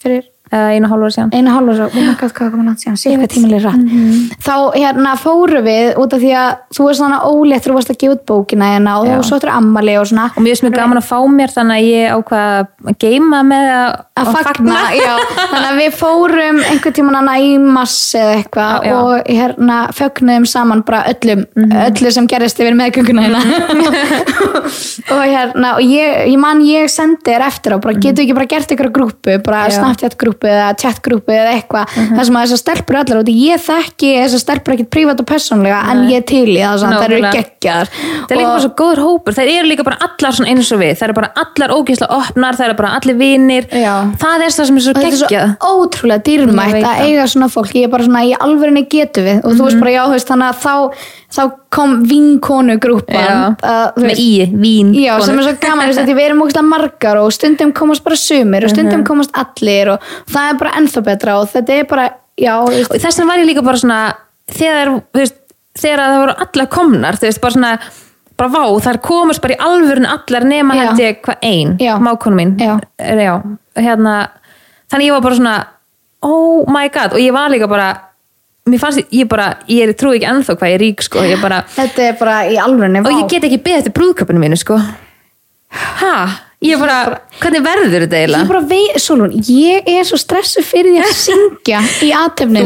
fyrir einu hálfur síðan. Einu hálfur svo, oh my god, hvað kom langt síðan, sér hvað tímileg rætt. Mhm. Þá hérna fóru við út af því að þú varst svona ólétt, þú varst að gefa út bókina hérna og Já. þú svo áttur ammali og svona. og mér finnst mjög gaman að fá mér þannig að ég ákvað að geima með að, að fagna, þannig að við fórum einhvern tímann hana í mass eða eitthvað og hérna fögnuðum saman bara öllum öllu sem gerist yfir meðgönguna hérna. Og hérna og ég, ég man ég sendi þér eftir á bara gert ykkur grúpu bara Já. Snapchat grúpu eða chat grúpu eða eitthvað þar sem að þessar stelpur allar út ég þekki þessar stelpur ekkit prívat og persónlega en ég til í það, þær eru geggjar það er líka bara svo góður hópur, það eru líka bara allar svona eins og við, það eru bara allar ógeðslega opnar, það eru bara allir vinir. Já. það er það sem er svo og þetta er svo ótrúlega Ég dýrmætt að það. eiga svona fólk. Ég er bara svona í alvörinni þá, kom vinkonu grúpan með í, vín Já, sem er svo gaman, veist, við erum ógæslega margar og stundum komast bara sumir og stundum komast allir og það er bara ennþá betra og þetta er bara, já, þess vegna var ég líka bara svona þegar, veist, þegar það voru allar komnar þú veist, bara svona bara vá, þar komast bara í alvörun allar nema ég hvað ein, Já. mákonu mín. Já. Já, hérna þannig ég var bara svona, oh my god og ég var líka bara mér fannst, ég bara, ég trúi ekki ennþá hvað ég er rík sko, ég bara, þetta er bara í alvörinni og ég get ekki beðið eftir brúðköpunu mínu sko. Ha, ég bara, hvernig verður þetta Ég eiginlega? bara veit, Solon, ég er svo stressu fyrir því að syngja í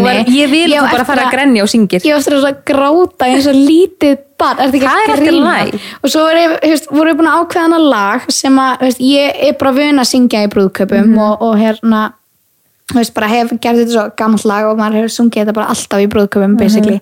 var, ég vil þú bara fara að grenja og syngir. Ég var stressu að gráta eins og lítið barn, er þetta ekki að lagi. Og svo voru, hefst, voru við búin að ákveða hana lag sem að, hefst, ég er bara vön að syngja í brúðköpum Mhm. og, og hérna, hefst, bara hef gert þetta svo gammalt lag og maður hefur sungið þetta bara alltaf í brúðköpum, Mhm. basically.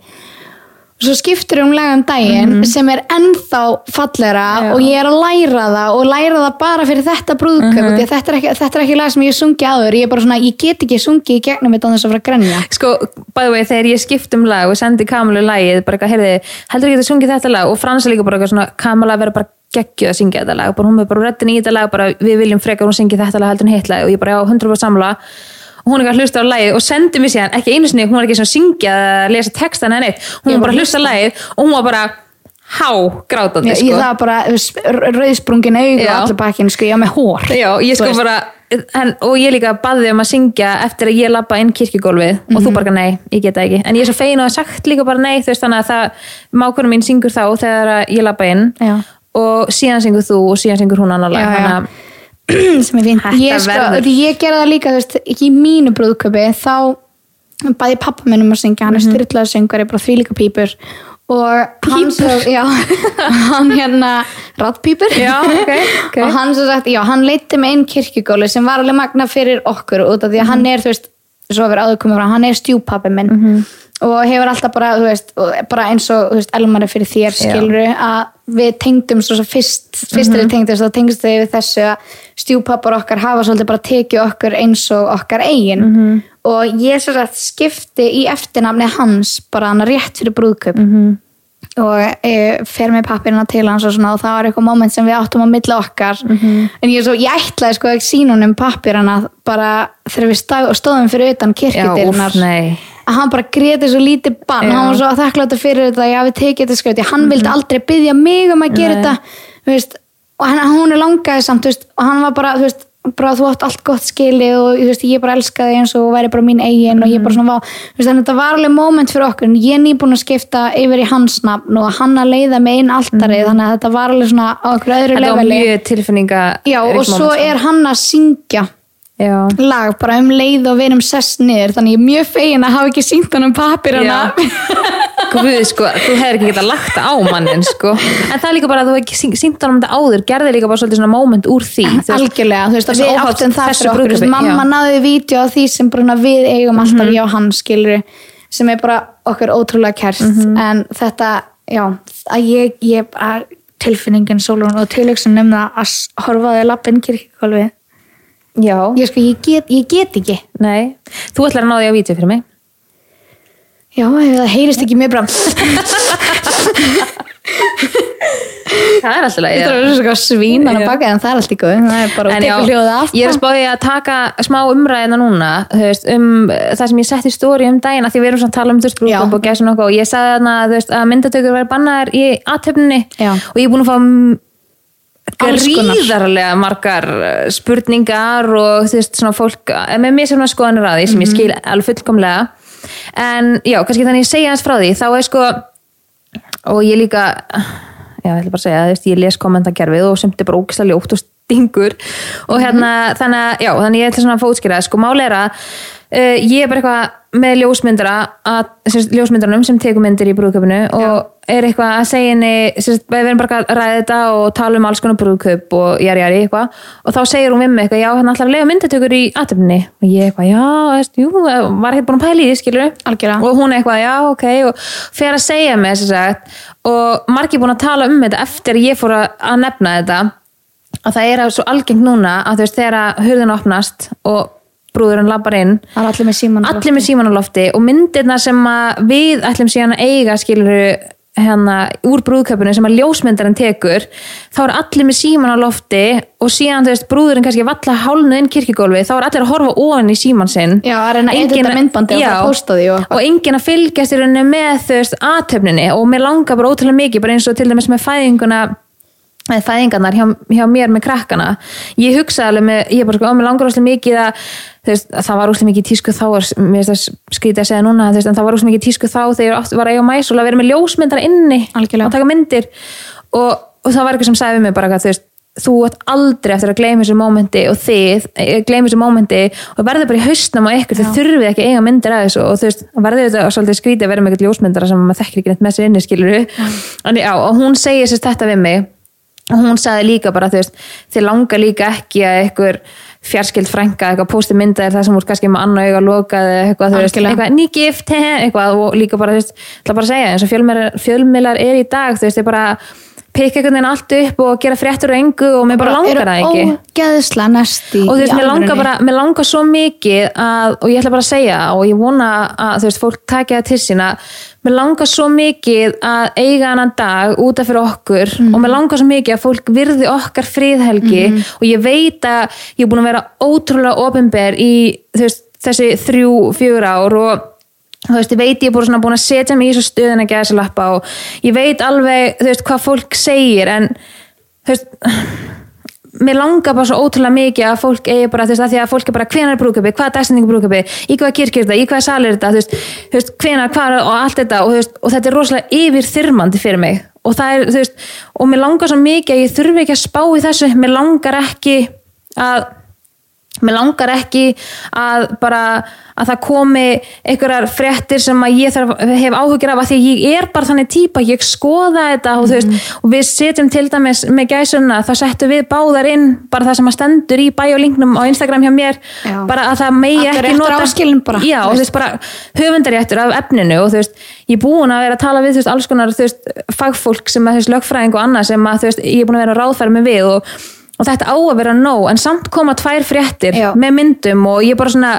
Og svo skiptur um lag um daginn sem er ennþá fallegra Já. og ég er að læra það og læra það bara fyrir þetta brúðköp mm -hmm. þetta, þetta er ekki lag sem ég sungi áður ég er bara svona, ég get ekki sungið í gegnum þetta án þess að fara að grenja sko, the way, þegar ég skipt um lag og sendi Kamalu lagið, bara eitthvað, heyrði heldur ekki að sungið þetta lag og Fransa líka bara eitthvað svona Kamala verður bara geggjuð að syngja þetta lag bara hún er bara rettin í þetta lag, bara við viljum frekar hún syngja þetta lag heldur en hitt lag og ég bara já, 100% samla og hún er ekki að hlusta á lagið og sendi mér síðan ekki einu sinni, hún var ekki að syngja eða lesa textan neitt, hún Ég var bara að hlusta á lagið og hún var bara há grátandi ég, sko. það var bara rauðsprungin augu og Já. allir bakinn, sko, ég var með hór Já, ég sko bara en, og ég líka baði um að syngja eftir að ég labba inn kirkjugólfið og Mhm. þú bara nei, ég get það ekki en ég er svo fein og sagt líka bara nei þú veist þannig að það mákunum mín syngur þá þegar að ég labba inn Já. og síðan syngur þú og síðan syngur hún annar lag Að sem finn Þetta ég, sko, því ég gerði það líka, þú veist, ekki í mínu brúðköpi þá bæði pappa minn um að syngja. Hann er styrlaður söngari, bara þvílíka pípur. Og hann svo, já, hann hérna rattpípur Já, ok, ok. og hann svo sagt, já, hann leiti með einn kirkjugóli sem var alveg magna fyrir okkur út af því að Mhm. hann er, þú veist, svo verið áður komið frá hann er stjúpappi minn. Mhm. Og hefur alltaf bara, veist, bara eins og veist, Elmar er fyrir þér, Já. skiluru að við tengdum svo, svo fyrst fyrst Mhm. er við tengdum, þá tengdum við við þessu að stjúpappar okkar hafa svolítið bara tekið okkur eins og okkar eigin Mhm. og ég svo sagt skipti í eftirnafni hans bara hann rétt fyrir brúðköp Mhm. og e, fer með pappirina til hans og svona og það var eitthvað moment sem við áttum á milli okkar Mhm. en ég, svo, ég ætlaði sko ekki sín honum pappirina bara þegar við stóðum fyrir utan já, kirkjudirnar úff, nei að hann bara greti svo lítið bann. Já. hann var svo þakkláttur fyrir þetta já við tekið þetta skauti, hann vildi aldrei byggja mig um að gera Nei. þetta veist, og hann, hún er langaði samt veist, og hann var bara, þú veist bara þú átt allt gott skili og veist, ég bara elskaði eins og væri bara mín eigin og ég bara svona vá, þannig að þetta var alveg moment fyrir okkur en ég er nýbúin að skipta yfir í hans nafn og hann að leiða með inn altari þannig að þetta var alveg svona á okkur öðru þetta var leveli. mjög tilfinninga já og svo er hann að syngja já. lag bara um leið og við erum sest niður þannig ég er mjög fegin að hafa ekki sínt hann um papirana Guð, sko, þú hefur ekki getað lagt á mannin sko. en það er líka bara að þú hefur ekki sínt honum þetta áður gerði líka bara svolítið svona moment úr því algjörlega, þú veist að Þessu við áttum það fyrir okkur, brúðkaupi, mamma já. Náði vídeo á því sem bara við eigum alltaf ég og hann skilur sem er bara okkur ótrúlega kært Mhm. en þetta, já að ég, ég bara tilfinningin sólun og tilöksun um það að horfa þig lappin kirkikólfi já, ég sko, ég get, ég get ekki. Nei. Þú ætlar að ná því á vídeo fyrir mig. Já, það heyrist ekki mjög bram það er alltaf leið Það er svona svínan að baka en það er allt í góð Það er bara að teka hljóðið af ég er spáðið að taka smá umræðina núna veist, um það sem ég setti í stóri um daginn að því við erum svona að tala um Já. brúðkaup og og ég sagði veist, að myndatökur verið bannaðar í aðtöfninni og ég er búin að fá. Gríðarlega margar uh, spurningar og þú veist, svona fólk eh, með mér sem skoðanir að því sem ég Mhm. skil alveg fullkomlega. En já, kannski þannig ég segja hans frá því þá er sko og ég líka já, ég ætla bara að segja, veist, ég les kommentakerfið og semt er bara ógislega ljótt og stingur. Og hérna, þannig að, já, þannig ég ætla svona að fótskýra, sko, máli er að uh, ég er bara eitthvað með ljósmyndara að, sérst, ljósmyndaranum sem tekur myndir í brúðköpunu og er eitthvað að segja henni, sérst, við erum bara að ræða þetta og tala um alls konar brúðköp og jari jari eitthvað. Og þá segir hún við mig eitthvað, já, hann ætlar að lega myndatökur í aðtöfni og ég eitthvað, já, veist, jú, var ekkert búin að pæla í því, skilur og hún eitthvað, já, ok. Og fer að segja mig að sagt og margir búin að tala um þetta eftir að ég fór að að nefna þetta að það er svo algengt núna að þú veist þegar að hurðin opnast og brúðurinn labbar inn. Allir með síman allir með síman og myndirna sem við ætlum síðan að eiga skilur hérna úr brúðköpunum sem að ljósmyndarinn tekur þá er allir með síman á lofti og síðan þú veist brúðurinn kannski valla hálnu inn kirkigólfi þá er allir að horfa ofan í síman sinn. Já, reyna að Já. og og enginn að fylgjast í rauninni með þú veist aðtöfninni og mér langar bara ótrúlega mikið bara eins og til dæmis með fæðinguna fæðingarnar hjá, hjá mér með krakkana. Ég hugsaði alveg með, ég bara sko, ó, mér langar óslega mikið að, veist, að það var óslega mikið tísku þá, er, mér finnst það skrítið að segja núna veist, en það var óslega mikið tísku þá þegar ég oft var að eiga mæsul að vera með ljósmyndar inni Algjörlega. og taka myndir. Og, og það var eitthvað sem sagði mig bara að þú veist þú ert aldrei eftir að gleyma þessu mómenti og þið eh, gleyma þessu mómenti og verður bara í haustnum á ykkur, þið þurfið ekki að eiga myndir að þessu og þú veist, verður þetta svolítið skrítið að vera með eitthvað ljósmyndara sem maður þekkir ekki neitt með sér inni skilur en já, og hún segir sérst þetta við mig og hún sagði líka bara, þú veist þið langar líka ekki að einhver fjarskild frænka, eitthvað pósti myndaðir það sem úr kannski með annar auga lokað eitthvað, þú veist, eitthvað nýgift eitthvað. Og líka bara, þú veist, það bara að segja eins og fjölmiðlar er í dag þú veist, þið bara pikka einhvern veginn allt upp og gera fréttur og engu og mér bara, langar það ekki. ógeðsla næsti og þú veist, mér langar bara, mér langar svo mikið að, og ég ætla bara að segja og ég vona að, þú veist, fólk takja það til sína mér langar svo mikið að eiga annan dag út af fyrir okkur og mér langar svo mikið að fólk virði okkar friðhelgi og ég veit að ég er búin að vera ótrúlega opinber í, veist, þessi þrjú, fjögur ár og þú veist, ég veit ég er svona búin að setja mig í þessu stöðin að gæsa lappa og ég veit alveg, þú veist, hvað fólk segir en, þú veist mér langar bara svo ótrúlega mikið að fólk eigi bara, þú veist, að því að fólk er bara hvenar brúköpi, hvað er dagstendingu brúköpi, í hvaða kirkir þetta, í hvaða sal er þetta, þú veist, hvenar, hvað og allt þetta og, veist, og þetta er rosalega yfir þyrmandi fyrir mig. Og það er, þú veist, og mér langar svo mikið að ég þurfi ekki að spá í þessu, mér langar ekki að mér langar ekki að bara að það komi einhverjar fréttir sem ég þarf, hef áhugir af að því ég er bara þannig típa, ég skoða þetta og, þú veist, og við setjum til dæmis með gæsuna, þá settum við báðar inn bara það sem að stendur í bæjólinknum á Instagram hjá mér, Já. bara að það megi Allir ekki réttur nota áskilinn bara. Já, og þú veist bara höfundaréttur af efninu og þú veist, ég er búin að vera að tala við þú veist, alls konar þú veist, fagfólk sem að þú veist, lögfræðing og annað sem að þú veist, ég er búin að vera að ráðfæra mig við og, og þetta á að vera nóg en samt koma tvær fréttir Já. með myndum og ég bara svona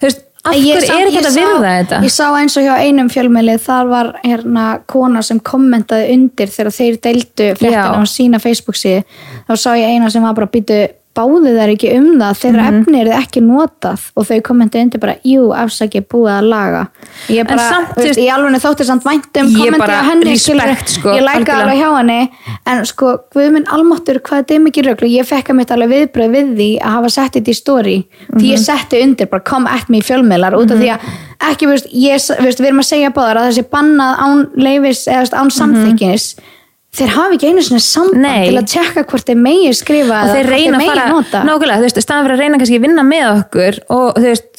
þú veist, af Ég hverju samt- er ég að sá- virða þetta Ég sá eins og hjá einum fjölmjöli þar var hérna kona sem kommentaði undir þegar þeir deildu fréttina Já. á sína Facebook síðu þá sá ég eina sem var bara býtu báðu þær ekki um það þeirra Mhm. efni er ekki notað og þau kommentaði undir bara jú, afsaki búið að laga ég bara, samt, veist, veist- ég alveg þótti samt vænt um Ég kommenti á henni respect, skilurðu. sko, ég læka alveg hjá henni en sko, Guðminn almáttur hvað þetta er mikið rögl og ég fekk að mitt alveg viðbröð við því að hafa sett þetta í story því Mhm. ég setti undir bara come at me fjölmiðlar út af því að ekki, ég, veist, við erum að segja báðar að þessi bannað án leifis eða án samþykkinis þeir hafi ekki einu svona samband. Nei. til að tjekka hvort þeir megi skrifa og þeir reyna að fara nota nákvæmlega, þú veist, staðan fyrir að reyna kannski að vinna með okkur og þú veist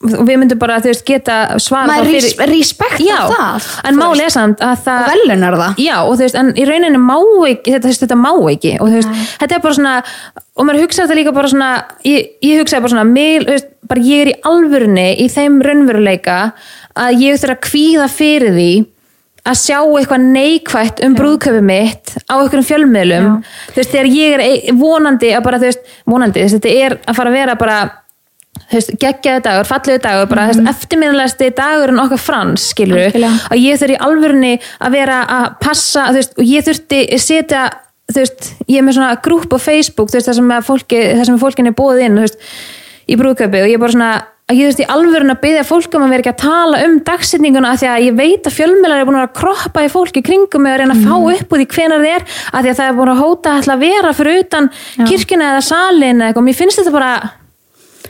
og við myndum bara, þú veist, geta svara maður res respekta það en er samt að það og velunar það Já, og þú veist, en í rauninni má ekki þetta, þetta má ekki og þú veist, þetta er bara svona og maður hugsa þetta líka bara svona ég, ég hugsaði bara svona, mig, þú veist, bara ég er í alvörunni í þeim raunveruleika að ég þurfa að kvíða fyrir því að sjá eitthvað neikvætt um brúðköpi mitt á einhverjum fjölmiðlum. Þú veist, þegar ég er vonandi að bara, þú veist, vonandi, þess, þetta er að fara að vera bara þú veist, geggjaði dagur, fallegu dagur bara mm -hmm. eftirminnilegasti dagurinn okkar frans skilur, að ég þurfi í alvörunni að vera að passa, þú veist, og ég þurfti setja, þú veist, ég er með svona grúp á Facebook, þú veist, það sem, fólki, það sem fólkin er búið inn, þú veist í brúðköpi og ég er bara svona að ég þurfti alvörun að byggja fólk um að vera ekki að tala um dagsetninguna af því að ég veit að fjölmjölar er búin að að kroppa í fólki kringum mig og reyna að fá upp úr því hvenar þið er af því að það er búin að hóta að vera fyrir utan kirkina eða salin eða eitthvað, mér finnst þetta bara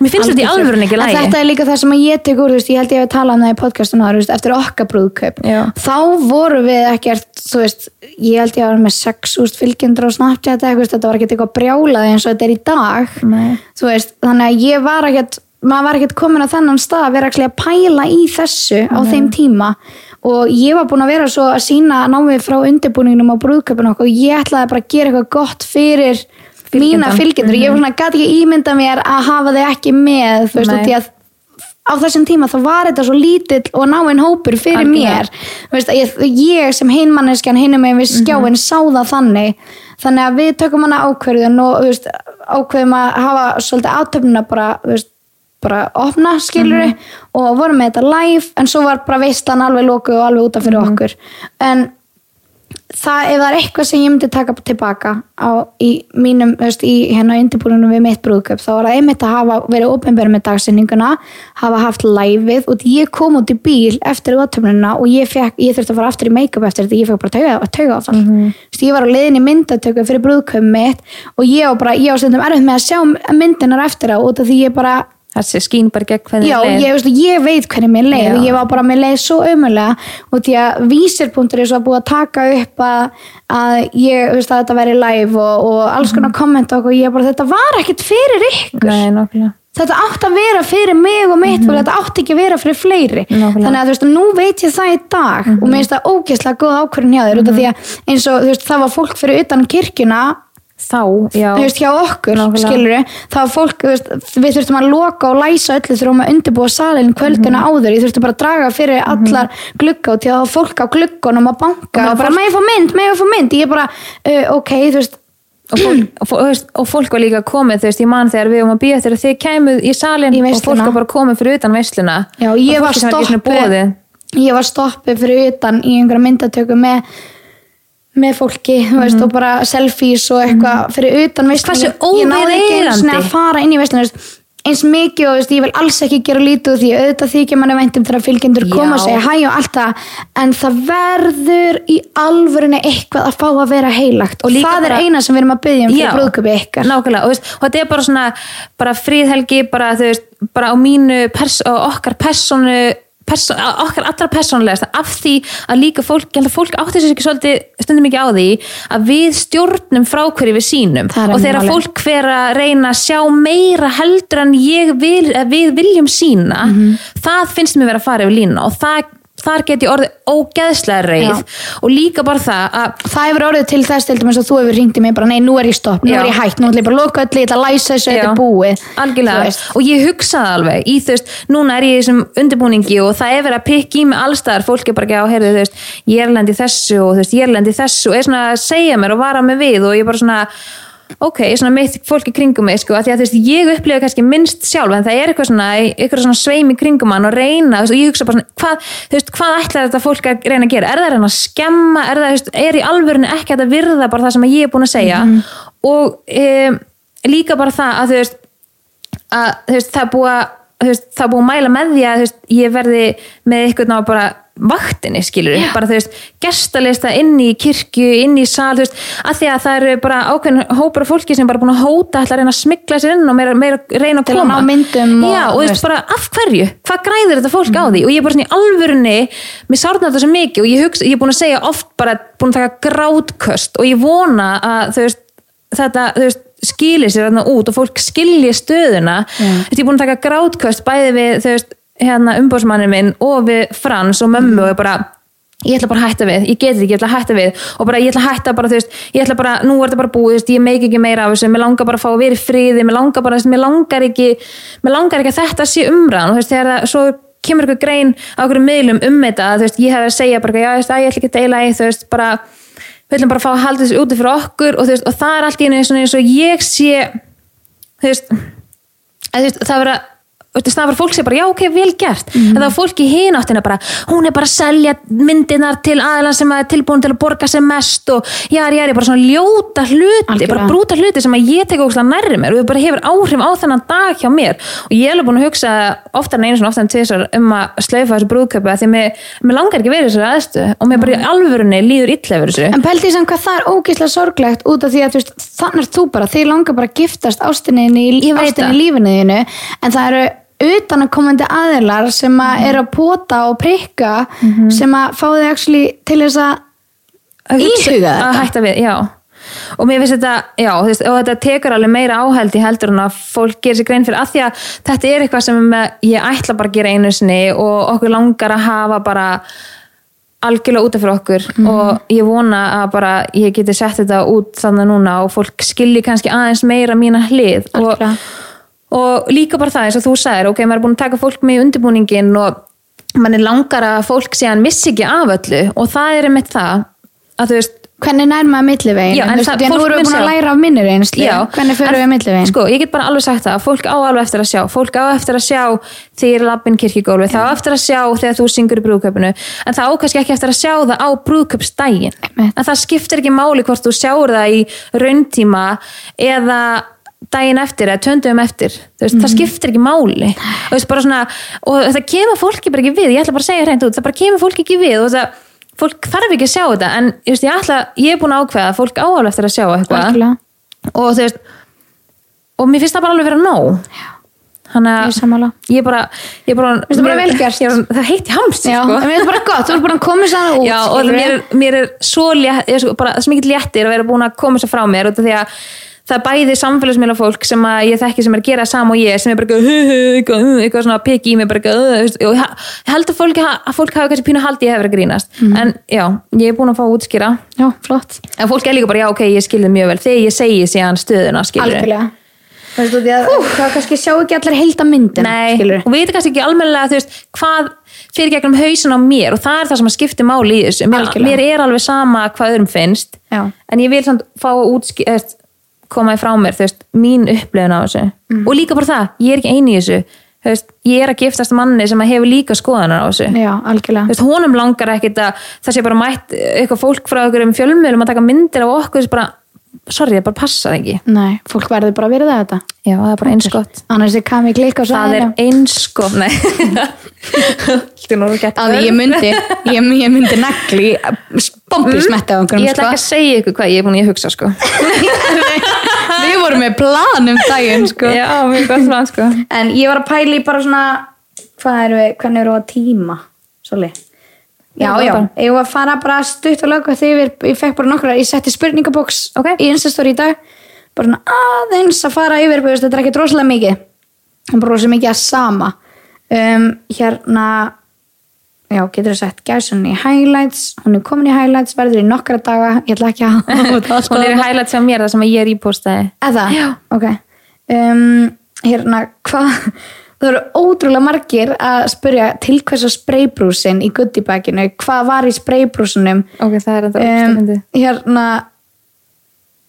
mér finnst þetta í alvörun ekki lægi þetta er líka það sem að ég tek úr, veist, ég held ég hef talað um það í podcastinu veist, eftir okkar brúðkaup. Já. þá voru við ekkert veist, ég held ég að vera með 6.000 fylgjendur á Snapchat þetta var ekkert eitthvað brjálaði eins og þetta er í dag. Þannig að ég var ekkert maður var ekkert komin á þennan stað að vera að pæla í þessu á þeim tíma. Og ég var búin að vera svo að sína námið frá undirbúningnum á brúðkaupinu okkur og ég ætlaði bara að gera eitthvað gott fyrir mína Fylgjendur. fylgjendur, ég var svona, gæti ekki ímynda mér að hafa þau ekki með, þú veist, Nei. og því að á þessum tíma þá var þetta svo lítill og náinn hópur fyrir Algjörlega. mér. Veist, ég, ég sem hinmanneskjan hinum með við skjáin sá það þannig. Þannig að við tökum hana ákverðun og veist, ákveðum að hafa svolítið átöfnuna bara, veist, bara opna skilur og vorum með þetta live en svo var bara veistlan alveg lóku og alveg útaf fyrir okkur. En það ef það er eitthvað sem ég myndi taka tilbaka á, í mínum, þú veist, í hérna undirbúinum við mitt brúðköp, þá var það einmitt að hafa verið ópenbæri með dagsinninguna hafa haft liveið og ég kom út í bíl eftir útöfnuna og ég, fekk, ég þurfti að fara aftur í make-up eftir þetta, ég fekk bara tauga, tauga á það. Mm ég var á leiðin í myndatöku fyrir brúðköp mitt og ég var bara, ég var að þessi skín bara gegn hvernig Já, leið. ég, veist, ég veit hvernig mér leið og ég var bara með leið svo ömulega og því að vísir.er er svo búið að taka upp að, að ég veist að þetta væri live og, og alls konar kommenta og ég bara þetta var ekkert fyrir ykkur. Nei, þetta átti að vera fyrir mig og mitt og þetta átti ekki að vera fyrir fleiri. Nákvæmlega. þannig að þú veist, nú veit ég það í dag og mér finnst það ógeðslega góð ákvörðin hjá þér út af því að eins og þú veist, það var fólk fyrir utan kirkjuna Þá, já. Þú veist, hjá okkur, skilur það var fólk, þú veist, við þurftum að loka og læsa öllu þurfum að undirbúa salin kvöldina Mhm. áður, ég þurfti bara að draga fyrir allar glugga og til að fólk á gluggunum að banka. Og og, bara, fólk- ég fá mynd, ég fá mynd. Ég bara, uh, ok, þú veist. Og fólk, og, fó- þú veist, og fólk var líka komið þú veist, ég man þegar við um að býja eftir að þið kæmuð í salin Í og fólk var bara komið fyrir utan veisluna. Já, ég var boðið. ég var stoppuð fyrir utan í einhverja myndatöku með með fólki, þú veist, og bara selfies og eitthvað fyrir utan Mhm. Ég náði ekki einu sinni óviðeigandi. að fara inn í veisluna þú veist, eins mikið og veist, ég vil alls ekki gera lítið því. Auðvitað þykja manni væntum þegar fylgjendur koma og segja hæ og allt það en það verður í alvörunni eitthvað að fá að vera heilagt. Og það er eina sem við erum að byggja um fyrir brúðköpi ykkar. nákvæmlega, og, veist, og þetta er bara svona bara fríðhelgi, bara veist bara á mínu, pers okkar persónu perso á okkar allra persónulegast af því að líka fólk, ég held að fólk átti sér ekki svolítið stundum ekki á því að við stjórnum frá hverju við sínum og þegar fólk hver að reyna að sjá meira heldur en vil, að við viljum sína Mhm. það finnst mér vera að fara yfir lína og það, þar get ég orðið ógeðslega reið. Já. og líka bara það að það hefur orðið til þess til dæmis að þú hefur ringt í mig bara nei, nú er ég stopp, nú Já. er ég hægt nú ætla ég bara að loka öllu, ég ætla að læsa þessu, þetta er búið. Algjörlega, og ég hugsaði alveg í þú veist, núna er ég í þessum undirbúningi og það er verið að pikka í mig allstaðar fólk er bara ekki á, heyrðu, þú veist, ég er lendi þessu og þú veist, ég er lendi þessu og er svona að segja mér og vara mig við og ég bara svona ok, svona mitt fólk í kringum mig sko, af því að þú veist, ég upplifa kannski minnst sjálf en það er eitthvað svona, eitthvað svona sveim í kringum hann og reyna, þú veist, og ég hugsa bara svona hvað, þú veist, hvað ætlar þetta fólk að reyna að gera? Er það að reyna að skemma, er það, þú veist, er í alvörinu ekki að virða bara það sem ég er búin að segja? Og um, líka bara það að þú veist að þú veist, það er búið að veist, það er búið að mæla með því að veist, ég verði með eitthvað ná bara vaktinni skilur, Já. bara þú veist gestalista inn í kirkju, inn í sal þú veist, að því að það eru bara ákveðin hópar af fólki sem bara búin að hóta ætla að reyna að smikla sér inn og meira, meira reyna að koma Já, og þú veist veist. bara af hverju, hvað græðir þetta fólk á því og ég er bara svona í alvörunni mér sárnar þetta svo mikið og ég, hugsa, ég er búin að segja oft bara búin að taka grátköst og ég vona að þú veist, þetta þú veist, skilir sér þarna út og fólk skilji stöðuna. Veist, ég er búin að taka grátköst bæði við hérna umbóðsmannin minn og við Frans og mömmu og ég bara ég ætla bara að hætta við, ég get þetta ekki, ég ætla að hætta við. Og bara ég ætla að hætta bara, þú veist, ég ætla bara nú er þetta bara búið, þú veist, ég meik ekki meira af þessu mér langar bara að fá að vera í friði, mér langar bara mér langar ekki, mér langar ekki að þetta sé umræðan, þú veist, þegar það svo kemur eitthvað grein á okkur miðlum um þetta þú veist, ég hef að segja bara, já, ég ætla ekki að deila í, þú veist, bara við ætlum bara að fá að halda þessu úti fyrir okkur og, veist, og það er allt í svona eins og ég sé þú veist, að, þú veist það vera snafar fólk sé bara, já ok, vel gert. Mhm. en það var fólk í hináttina bara hún er bara að selja myndirnar til aðeins sem er tilbúin til að borga sem mest og jari, jari, bara svona ljóta hluti Algjörlega. bara brúta hluti sem að ég tek ógslag nærri mér og það bara hefur áhrif á þennan dag hjá mér. Og ég er búin að hugsa oftar en einu svona, oftar en tvisar um að slaufa þessu brúðköpi af því mér, mér langar ekki verið þessari aðstu og mér bara í alvörunni líður illa yfir þessu. En pældi sem hvað það er ógeðslega sorglegt út af því að veist, þannig er þú bara, þið langar bara að giftast ástinni í, Ég veit ástinni í lífinu þínu en það eru utanakomandi aðilar sem að Mhm. eru að pota og prikka sem að fá þig actually til þess að að Íhuga að þetta. hætta við, já og mér finnst þetta, já, veist, og þetta tekur alveg meira áhældi heldur en að fólk gerir sér grein fyrir, að því að þetta er eitthvað sem ég ætla bara að gera einu sinni og okkur langar að hafa bara algjörlega út af fyrir okkur Mhm. og ég vona að bara ég geti sett þetta út þannig núna og fólk skilji kannski aðeins meira mína hlið og, Algjörlega. Og líka bara það eins og þú sagðir, ok, maður er búin að taka fólk með í undirbúningin og mann er langar að fólk sé að hann missi ekki af öllu. Og það er einmitt það að þú veist hvernig nær maður millivegin Já, en það- nú erum við búin að læra af minni reynslu. Já, hvernig förum en- við millivegin Sko, ég get bara alveg sagt það, fólk á alveg eftir að sjá. Fólk á eftir að sjá þegar lappin kirkigólfi, það á eftir að sjá þegar þú syngur í brúðköpunu, en það á kannski ekki eftir að sjá það á brúðköpsdægin Einmitt. en það skiptir ekki máli hvort þú sjáur það í rauntíma eða daginn eftir eða töndum eftir veist, Mhm. það skiptir ekki máli. Veist, bara svona, og það kemur fólki bara ekki við ég ætla bara að segja hreint út, það bara kemur fólki ekki við og það, fólk þarf ekki að sjá þetta en veist, ég, ætla, ég er búin að ákveða að fólk á alveg eftir að sjá eitthvað. Og þú veist og mér finnst það bara alveg vera nóg. Þannig er að ég bara, ég bara, það bara mér- gert? ég er- það heitt í hamst Já, sko. mér finnst bara gott, þú búin að koma sér út Já, og mér, er- mér er svo létt, er svo, bara, svo mikið léttir að vera búin að koma sér frá mér út af því að það er bæði samfélagsmiðla fólk sem að ég þekki sem er að gera sama og ég sem er bara eitthvað, svona piki í mig bara eitthvað, ég held að fólk, að fólk hafi kannski pínu haldi ég hefur að grínast. En já, ég er búin að fá að útskýra. Já, flott. En fólk er líka bara, já ok, ég skilði mjög vel. Þegar ég segi síðan stöðuna, skilur Algjörlega. Þú veist, út í að hvað kannski sjá ekki allir heilda myndina Nei, skilurðu. og við veitum kannski ekki almennilega þú veist, hvað fyrir gegnum hausin á mér og það er það sem að skipti máli í þessu. Mér, mér er alveg sama hvað öðrum finnst. Já. en ég vil samt fá eða, koma í frá mér þú veist, mín upplifun á þessu. Mhm. og líka bara það, ég er ekki eini í þessu. Þú veist, ég er að giftast manni sem að hefur líka skoðanar á þessu. Já, algjörlega. Þú veist, honum langar ekkit að það sé bara mætt eitthvað fólk frá okkur um fjölmiðlum að taka myndir af okkur bara, sorry, það bara passar ekki. Nei, fólk verður bara að vera það þetta. Já, það er bara eins gott. Annars er kami klikka og svo það er eins gott nei. Þetta er ég myndi ég, ég myndi negli bombilsmetti á einhverjum ég ætla ekki að segja ykkur hvað ég er búin að hugsa sko. við vorum með plan um daginn sko. já, mjög gott plan sko. en ég var að pæla í bara svona hvað eru við, hvernig eru við að tíma? Soli já, Já, ég var að fara bara stutt og lögum þegar ég fekk bara nokkra ég setti spurningabóks Ok. í Instastory í dag. Bara aðeins að fara yfir þetta er ekki droslega mikið. En bara rosa mikið að sama. Um, hérna já, getur þú sagt, gæsun í highlights? Hún er komin í highlights, verður í nokkra daga. Ég ætla ekki að hún er í highlights á mér það sem ég er ípostaði Eða? Já. Ok. Um, hérna, hvað... Það eru ótrúlega margir að spyrja til hvers að spraybrúsin í goodiebaginu, hvað var í spraybrúsinum ok, það er þetta um, um, hérna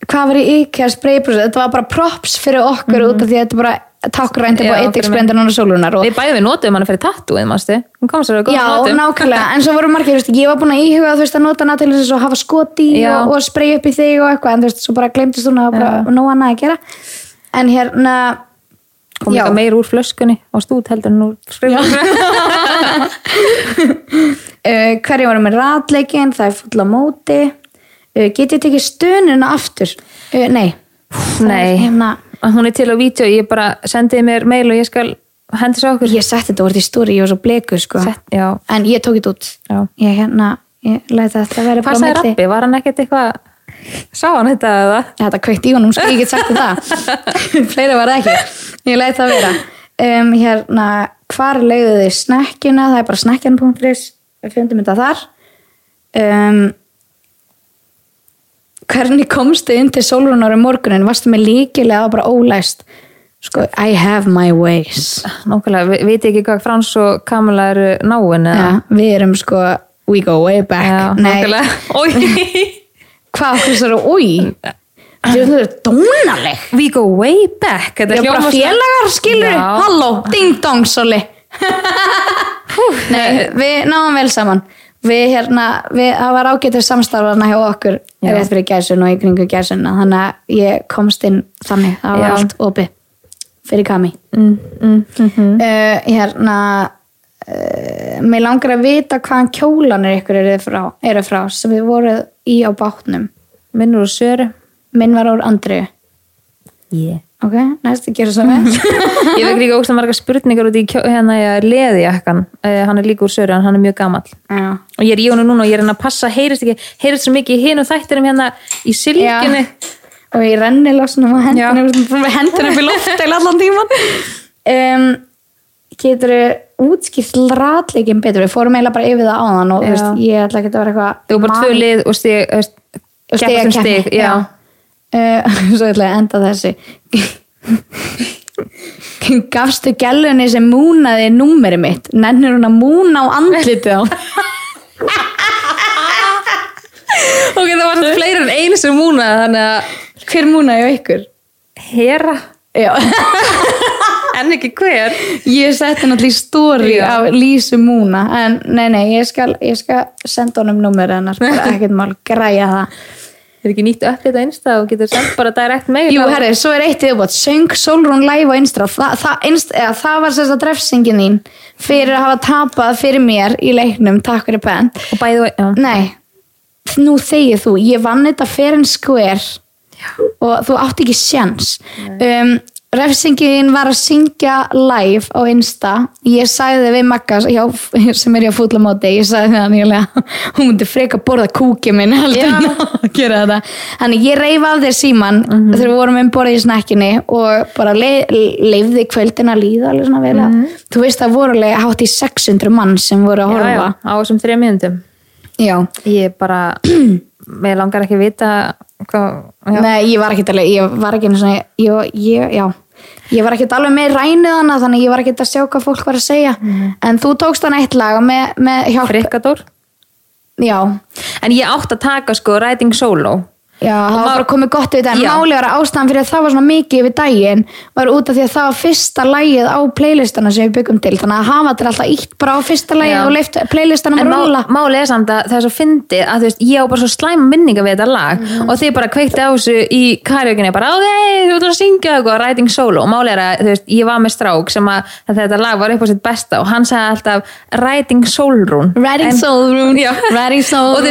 hvað var í IKEA spraybrúsin þetta var bara props fyrir okkur út af því að þetta bara takkrænt upp á eitixbrendur núna sólunar og við bæðum við notum hann fyrir tattooið mástu að Já, nákvæmlega, en svo voru margir, veist, ég var búin að íhuga veist, að nota hana til þess að hafa skoti og, og spraya upp í þig og eitthvað en þú veist, svo bara glemtist hún að bara nóg annað að gera. En hérna kom líka meir úr flöskunni og stút heldur en úr skrifum uh, hverju voru með ratleikin það er fulla móti. Uh, get ég tekið stununa aftur? Uh, nei. Það er nei, hérna, hún er til á vídeo ég bara sendiði mér mail og ég skal hendi svo okkur. Ég setti þetta voru í stóri, ég var svo bleku sko. Sett, en ég tók þetta út. Ég hérna, ég læði þetta að vera hvað sagði Rappi, var hann ekkert eitthvað sá hann þetta eða? Þetta kveikt í honum, sko, ég get sagt það. Fleira var það ekki. Ég læði það að vera. Um, hérna, hvar leiðu þið snekkjuna það er bara snekkjan.is við fundum þetta þar. Um, hvernig komstu inn til sólrunar um morgunin, varstu með líkilega bara ólæst? Sko, I have my ways. Nákvæmlega, vi- veit ég ekki hvað Frans og Kamila eru náin eða? Ja, við erum sko we go way back. Já, nákvæmlega. Oj. hvað okkur svo úi Þú er dónaleg. We go way back. Þetta Ég er bara félagar, skilur. Halló, ding dong, soli Nei, við náðum vel saman. Við hérna, við, það var ágættur samstarfarna hjá okkur Já. rétt fyrir gæsun og í kringu gæsuna þannig að ég komst inn þannig. Það var Já. allt opið fyrir kami. Mm, mm, mm, mm. uh, hérna uh, mér langar að vita hvaðan kjólanir ykkur eru frá, eru frá. Sem við voruð í á bátnum. Minnur og Söru minn var úr Andriu yeah. ok, næstu gera svo vel. Ég vekk líka ógst að marga spurningar út í hérna leði jakkan uh, Hann er líka úr Söru, hann er mjög gamall. Já. Og ég er í honum núna og ég er hann að passa heyrist ekki, heyrist svo mikið í hinum þættinum hérna í sylgjunni og ég renni losnum og hendunum hendunum upp í allan tíman um, getur þú útskipt ratleikin betur við fórum eiginlega bara yfir það áðan og þú Já. veist, ég ætla ekki að vera eitthvað þú er bara tvö man- lið og stig, og keppa sem stigakeppni, stig, já. Uh, svo ætla ég að enda þessi gafstu gælunni sem múnaði númeri mitt nennir hún að múna á andlitið á ok, það var svona fleiri en einu sem múna þannig að hver múnaði á ykkur? hera, Já. En ekki hver. Ég setti náttúrulega í Já. af Lísu Múna. En nei nei, ég skal, ég skal senda honum númer hennar, bara ekkert mál græja það. Er ekki nýtt upp þetta einsta og getur sendt bara direkt mail Jú, á- herri, svo er eitt viðbót. Söng Solrún live á Instra. Þa, það, inst, eða, það var sérst að drefsingin þín fyrir að hafa tapað fyrir mér í leiknum, takk fyrir penn. Og bæði, já. Nei, nú þegið þú. Ég vann þetta fair and square. Og þú átti ekki sjans um, Refsingin var að syngja live á Insta. Ég sagði við Magga hjá, sem er hjá fútlamóti Ég sagði það nýlega Hún myndi freka borða kúki minn að Þannig ég reif af þér síman þegar við vorum um borðið í snakkinni og bara le, leifði kvöldin að líða alveg svona vel. Að Þú veist það voru alveg hátt í 600 mann sem voru að já, horfa. já, á þessum þrejum minnundum já. ég bara mér langar ekki að vita hvað. Nei, ég var ekki alveg, ég var ekki einu svona, ég, ég, já, ég var ekki alveg með rænið hana þannig ég var ekki að sjá hvað fólk var að segja. En þú tókst hann eitt lag með, með hjálp, Frikadór já, en ég átt að taka sko writing solo já, það var bara komið gott við þetta en máli var ástæðan fyrir að það var svona mikið yfir daginn var út af því að það var fyrsta lagið á playlistana sem við byggum til. Þannig að hafa þetta alltaf ítt bara á fyrsta lagið Já. og leift playlistana en að rúlla má, málið er samt að það er svo fyndið að þú veist, ég á bara svo slæma minninga við þetta lag og þið bara kveikti á þessu í karaokeinu bara, ok, þú ert að syngja eitthvað writing solo. Og málið er að, þú veist, ég var með strák sem að, þetta lag var upp á sitt besta og hann sagði alltaf writing soulrún Writing En- Soulrún, Já. Writing Soulrún og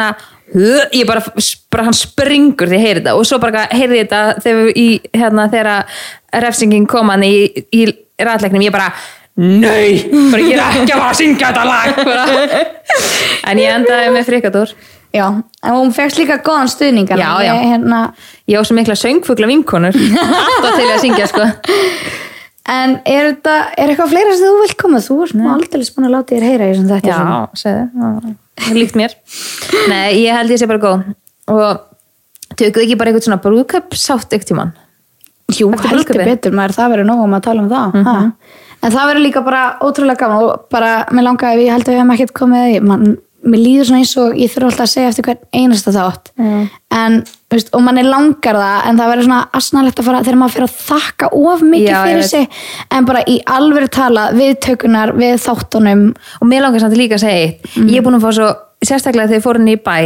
svona, svona ég bara, bara hann springur þegar ég heyri þetta. Og svo bara heyrði ég þetta þegar í, hérna, þegar refsingin kom hann í, í ræðleiknum, ég bara bara ég er ekki að fara að syngja þetta lag. Bara. En ég endaði með frikadór Já, en hún fegst líka góðan stuðningar Já, já. ég, hérna, Ég á svo mikla söngfugla vinkonur. Alltaf til að syngja sko. En er, þetta, er eitthvað fleira sem þú vilt koma? Þú ert nú aldrei búin að láta þér heyra í þessum þetta Já, segðu, líkt mér. Nei, ég held ég sé bara góð. Og tökuðu ekki bara eitthvað svona brúðköp sátt ekkert tímann? Jú, Eftir heldur brúðkaupið? betur, maður það verður nóg um að tala um það. Ha. En það verður líka bara ótrúlega gaman og bara, mér langaði, ég held að við hefum ekkert komið man, mér líður svona eins og ég þurfa alltaf að segja eftir hvern einasta þátt. Mm. en, veist, og manni langar það en það verður svona asnalegt að fara þegar maður fyrir að þakka of mikið Já, fyrir sig. En bara í alveg tala við tökunar, við þáttunum. Og mér langar samt líka að segja eitt. Mm. ég er búin að fá svo, sérstaklega þegar ég fór inn í bæ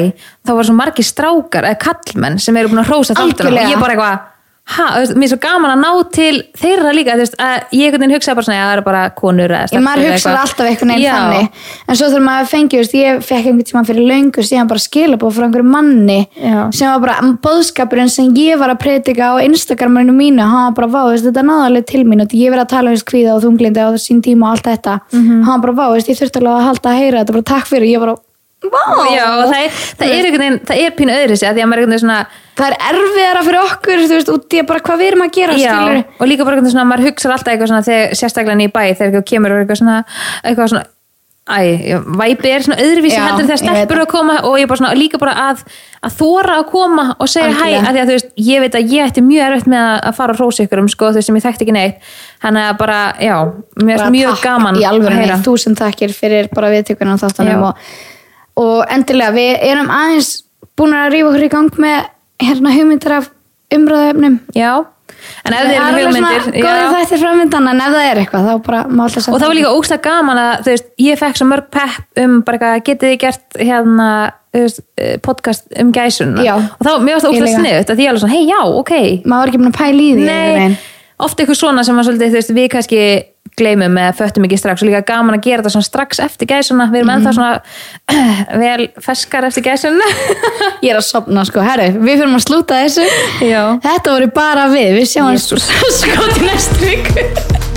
þá var svo margir strákar eða kallmenn sem eru búin að hrósa þáttunum. Og ég bara eitthvað mér er svo gaman að ná til þeirra líka, þú veist, að ég einhvern veginn hugsaði bara svona, já, það eru bara konur eða stelpur maður hugsaði alltaf einhvern veginn Já. þannig en svo þegar maður fengi, veist, ég fekk einhvern tíma fyrir löngu síðan bara skilabóð frá einhverju manni Já. sem var bara bóðskapurinn sem ég var að predika á Instagraminu mínu, hann var bara vá, veist, þetta náði alveg til mín og ég verið að tala um veist, kvíða og þunglindi á sín tíma og allt þetta Mhm. hann bara vá, veist, ég þurfti alveg að halda að heyra þetta bara takk fyrir, ég bara vá. Já, og það er, það er einhvern veginn, það er pínu öðru sér, því að maður er einhvern veginn svona það er erfiðara fyrir okkur þú veist, út í að bara hvað við erum að gera Já, skilur og líka bara einhvern veginn svona, maður hugsar alltaf eitthvað svona þegar sérstaklega í bæ, þegar eitthvað kemur og eitthvað svona, eitthvað svona Æ, væpi er svona öðruvísi heldur þegar stelpur að koma og ég bara svona líka bara að, að þóra að koma og segja hæ, Algjörlega. að því að þú veist, ég veit að ég ætti mjög erfitt með að- að fara að rósa ykkur um sko, þú veist sem ég þekkti ekki neitt. Þannig að bara, já, mjög takk gaman í að heyra. Þúsund takkir fyrir bara viðtökunum þáttanum og, og endilega við erum aðeins búin að rífa okkur í gang með hérna hugmyndir af umræðuefnum já, en ef þið eru hugmyndir góðið já. þættir framöndan en ef það er eitthvað þá bara má alltaf og það var líka ógstlega gaman að þú veist, ég fekk svo mörg pepp um bara eitthvað, getið þið gert hérna eh, podcast um gæsuna Já. og þá, mér varst það Ég líka. sniðut að því alveg svona, hei já, ok maður var ekki búin að pæla í því einhvern nei, veginn. oft eitthvað svona sem að svolítið, þú veist, við kannski gleymum eða föttum ekki strax og líka gaman að gera þetta strax eftir gæsuna, við erum ennþá Mhm. svona vel feskar eftir gæsuna ég er að sopna sko, herru, við fyrir að slúta þessu. Já. þetta voru bara við, við sjáum sko til næstu viku